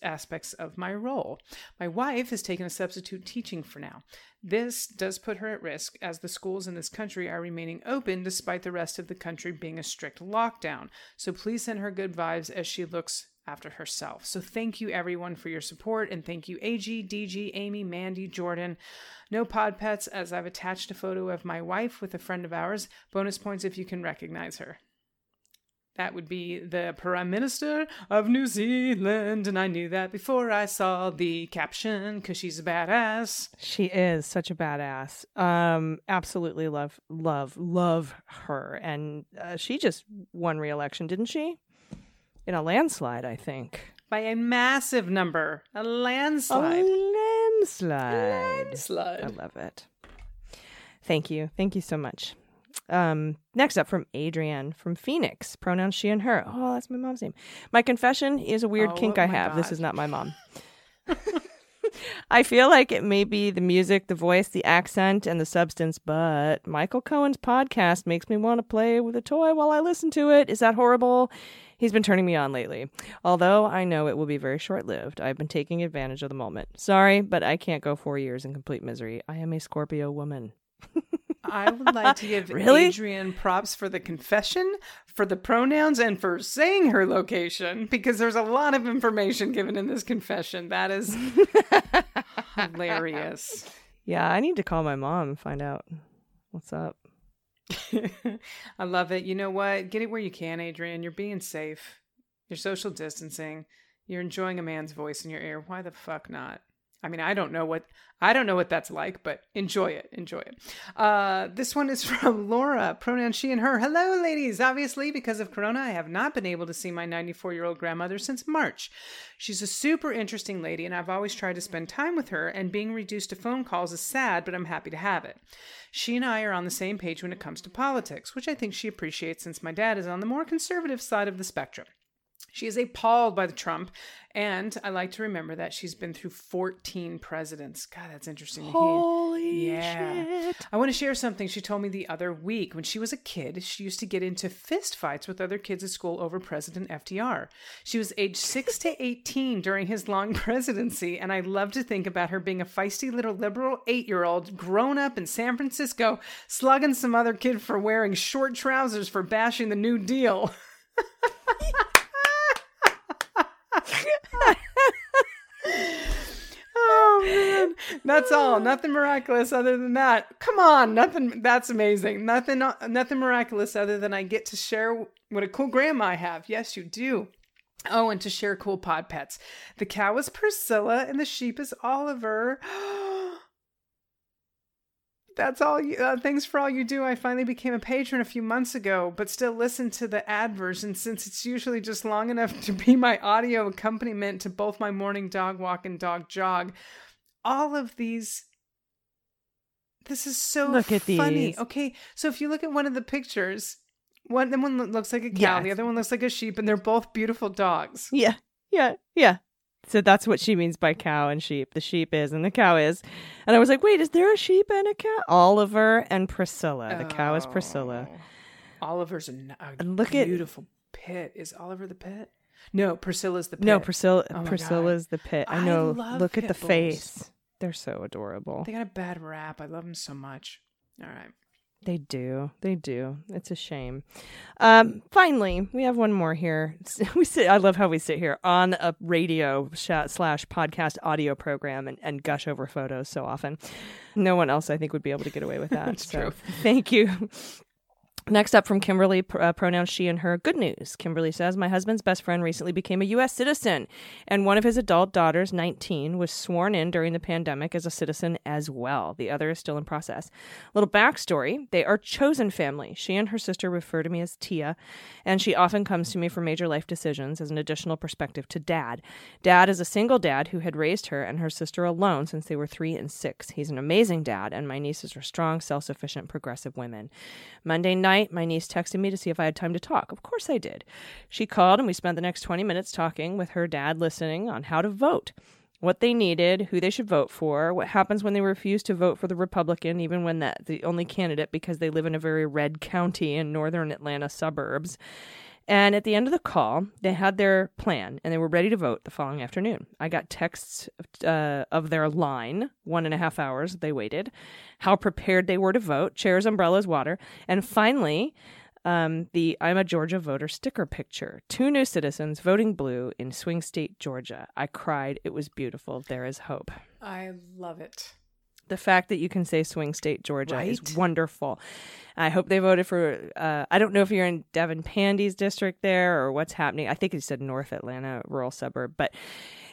Speaker 2: aspects of my role. My wife has taken a substitute teaching for now. This does put her at risk as the schools in this country are remaining open despite the rest of the country being a strict lockdown. So please send her good vibes as she looks after herself. So thank you everyone for your support and thank you AG, DG, Amy, Mandy, Jordan. No pod pets as I've attached a photo of my wife with a friend of ours. Bonus points if you can recognize her. That would be the Prime Minister of New Zealand, and I knew that before I saw the caption because she's a badass.
Speaker 1: She is such a badass. Um, absolutely love, love, love her, and uh, she just won re-election, didn't she? In a landslide, I think.
Speaker 2: By a massive number, a landslide.
Speaker 1: A landslide.
Speaker 2: Landslide.
Speaker 1: I love it. Thank you. Thank you so much. Um, next up from Adrienne from Phoenix, pronouns she and her. Oh, that's my mom's name. My confession is a weird
Speaker 2: Oh,
Speaker 1: kink I have. This is not my mom. [laughs] I feel like it may be the music, the voice, the accent, and the substance, but Michael Cohen's podcast makes me want to play with a toy while I listen to it. Is that horrible? He's been turning me on lately. Although I know it will be very short lived, I've been taking advantage of the moment. Sorry, but I can't go four years in complete misery. I am a Scorpio woman. [laughs]
Speaker 2: I would like to give [laughs]
Speaker 1: Really?
Speaker 2: Adrienne props for the confession, for the pronouns, and for saying her location because there's a lot of information given in this confession. That is [laughs] hilarious.
Speaker 1: Yeah, I need to call my mom and find out what's up. [laughs]
Speaker 2: I love it. You know what? Get it where you can, Adrienne. You're being safe. You're social distancing. You're enjoying a man's voice in your ear. Why the fuck not? I mean, I don't know what I don't know what that's like, but enjoy it. Enjoy it. Uh, this one is [laughs] from Laura. Pronoun she and her. Hello, ladies. Obviously, because of Corona, I have not been able to see my 94 year old grandmother since March. She's a super interesting lady, and I've always tried to spend time with her. And being reduced to phone calls is sad, but I'm happy to have it. She and I are on the same page when it comes to politics, which I think she appreciates since my dad is on the more conservative side of the spectrum. She is appalled by the Trump, and I like to remember that she's been through 14 presidents. God, that's interesting.
Speaker 1: Holy
Speaker 2: Yeah.
Speaker 1: shit.
Speaker 2: I want to share something she told me the other week. When she was a kid, she used to get into fist fights with other kids at school over President FDR. She was age 6 to 18 during his long [laughs] presidency, and I love to think about her being a feisty little liberal 8-year-old grown up in San Francisco, slugging some other kid for wearing short trousers for bashing the New Deal. [laughs] [laughs] Oh man, that's all. [sighs] Nothing miraculous other than that. Come on, nothing. That's amazing. Nothing. Nothing miraculous other than I get to share what a cool grandma I have. Yes, you do. Oh, and to share cool pod pets. The cow is Priscilla, and the sheep is Oliver. [gasps] That's all you. Uh, thanks for all you do. I finally became a patron a few months ago, but still listen to the ad version since it's usually just long enough [laughs] to be my audio accompaniment to both my morning dog walk and dog jog. All of these. This is so
Speaker 1: Look at
Speaker 2: funny.
Speaker 1: these.
Speaker 2: Okay, so if you look at one of the pictures, one the one looks like a cow, the other one looks like a sheep, and they're both beautiful dogs.
Speaker 1: Yeah, yeah, yeah. So that's what she means by cow and sheep. The sheep is and the cow is. And I was like, wait, is there a sheep and a cow? Oliver and Priscilla. The cow is Priscilla.
Speaker 2: Oh. Oliver's a,
Speaker 1: And look at-
Speaker 2: beautiful pit. Is Oliver the pit? No, Priscilla's the pit.
Speaker 1: No, Priscilla.
Speaker 2: Oh
Speaker 1: Priscilla's the pit. I
Speaker 2: I
Speaker 1: know.
Speaker 2: love
Speaker 1: Look at the
Speaker 2: bulls.
Speaker 1: face. They're so adorable.
Speaker 2: They got a bad rap. I love them so much. All right.
Speaker 1: They do. They do. It's a shame. Um, finally, we have one more here. [laughs] We sit. I love how we sit here on a radio sh- slash podcast audio program and, and gush over photos so often. No one else, I think, would be able to get away with that. [laughs]
Speaker 2: That's
Speaker 1: so
Speaker 2: true.
Speaker 1: thank you. Next up from Kimberly, uh, pronouns she and her. Good news. Kimberly says, My husband's best friend recently became a U.S. citizen, and one of his adult daughters, 19, was sworn in during the pandemic as a citizen as well. The other is still in process. Little backstory they are chosen family. She and her sister refer to me as Tia, and she often comes to me for major life decisions as an additional perspective to dad. Dad is a single dad who had raised her and her sister alone since they were three and six. He's an amazing dad, and my nieces are strong, self sufficient, progressive women. Monday night, my niece texted me to see if I had time to talk. Of course I did. She called, and we spent the next 20 minutes talking with her dad, listening on how to vote. What they needed, who they should vote for, what happens when they refuse to vote for the Republican, even when that's the only candidate because they live in a very red county in northern Atlanta suburbs. And at the end of the call, they had their plan and they were ready to vote the following afternoon. I got texts uh, of their line, one and a half hours they waited, how prepared they were to vote, chairs, umbrellas, water, and finally, um, the I'm a Georgia voter sticker picture. Two new citizens voting blue in swing state, Georgia. I cried. It was beautiful. There is hope.
Speaker 2: I love it.
Speaker 1: The fact that you can say swing state, Georgia is wonderful. I hope they voted for. Uh, I don't know if you're in Devin Pandy's district there or what's happening. I think he said North Atlanta, rural suburb, but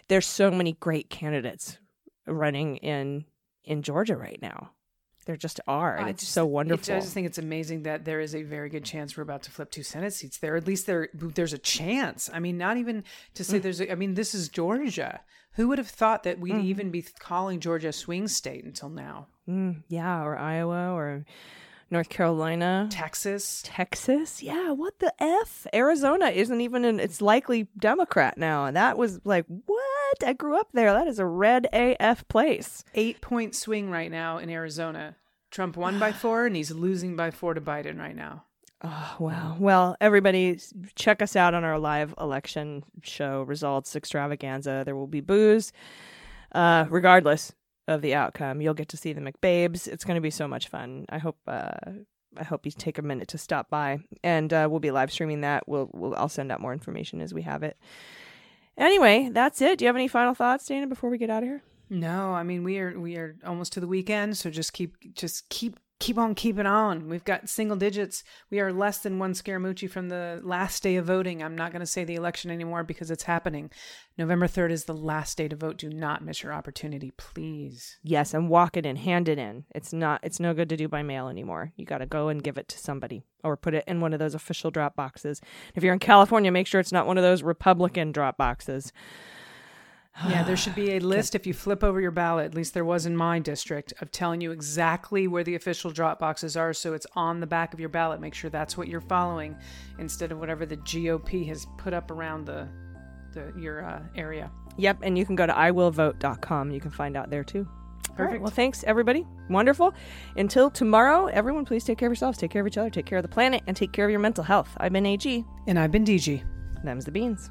Speaker 1: there's so many great candidates running in in Georgia right now. There just are, and
Speaker 2: I
Speaker 1: it's
Speaker 2: just-
Speaker 1: so
Speaker 2: it-
Speaker 1: wonderful.
Speaker 2: I just think it's amazing that there is a very good chance we're about to flip two Senate seats there. At least there, there's a chance. I mean, not even to
Speaker 1: Mm.
Speaker 2: say there's. A, I mean, this is Georgia. Who would have thought that
Speaker 1: Mm.
Speaker 2: we'd even be calling Georgia a swing state until now?
Speaker 1: Mm, yeah, or Iowa or North Carolina.
Speaker 2: Texas.
Speaker 1: Texas? Yeah, what the F? Arizona isn't even an it's likely Democrat now. And that was like, what? I grew up there. That is a red AF place.
Speaker 2: Eight point swing right now in Arizona. Trump won by [sighs] four, and he's losing by four to Biden right now.
Speaker 1: Oh, wow. Well, everybody check us out on our live election show results extravaganza. There will be booze. Uh, regardless of the outcome, you'll get to see the McBabes. It's going to be so much fun. I hope uh I hope you take a minute to stop by, and uh, we'll be live streaming that. We'll, we'll I'll send out more information as we have it. Anyway, that's it. Do you have any final thoughts, Dana, before we get out of here?
Speaker 2: No, I mean we are we are almost to the weekend, so just keep just keep keep on keeping on. We've got single digits. We are less than one Scaramucci from the last day of voting. I'm not going to say the election anymore because it's happening. November 3rd is the last day to vote. Do not miss your opportunity, please.
Speaker 1: Yes, and walk it in, hand it in. It's not. It's no good to do by mail anymore. You got to go and give it to somebody, or put it in one of those official drop boxes. If you're in California, make sure it's not one of those Republican drop boxes.
Speaker 2: Yeah, there should be a [sighs] list if you flip over your ballot, at least there was in my district, of telling you exactly where the official drop boxes are. So it's on the back of your ballot. Make sure that's what you're following instead of whatever the GOP has put up around the, the your uh, area.
Speaker 1: Yep, and you can go to iwillvote.com. You can find out there too. Right,
Speaker 2: Perfect.
Speaker 1: well, thanks everybody. Wonderful. Until tomorrow, everyone, please take care of yourselves, take care of each other, take care of the planet, and take care of your mental health. I've been AG.
Speaker 2: And I've been DG.
Speaker 1: Them's the beans.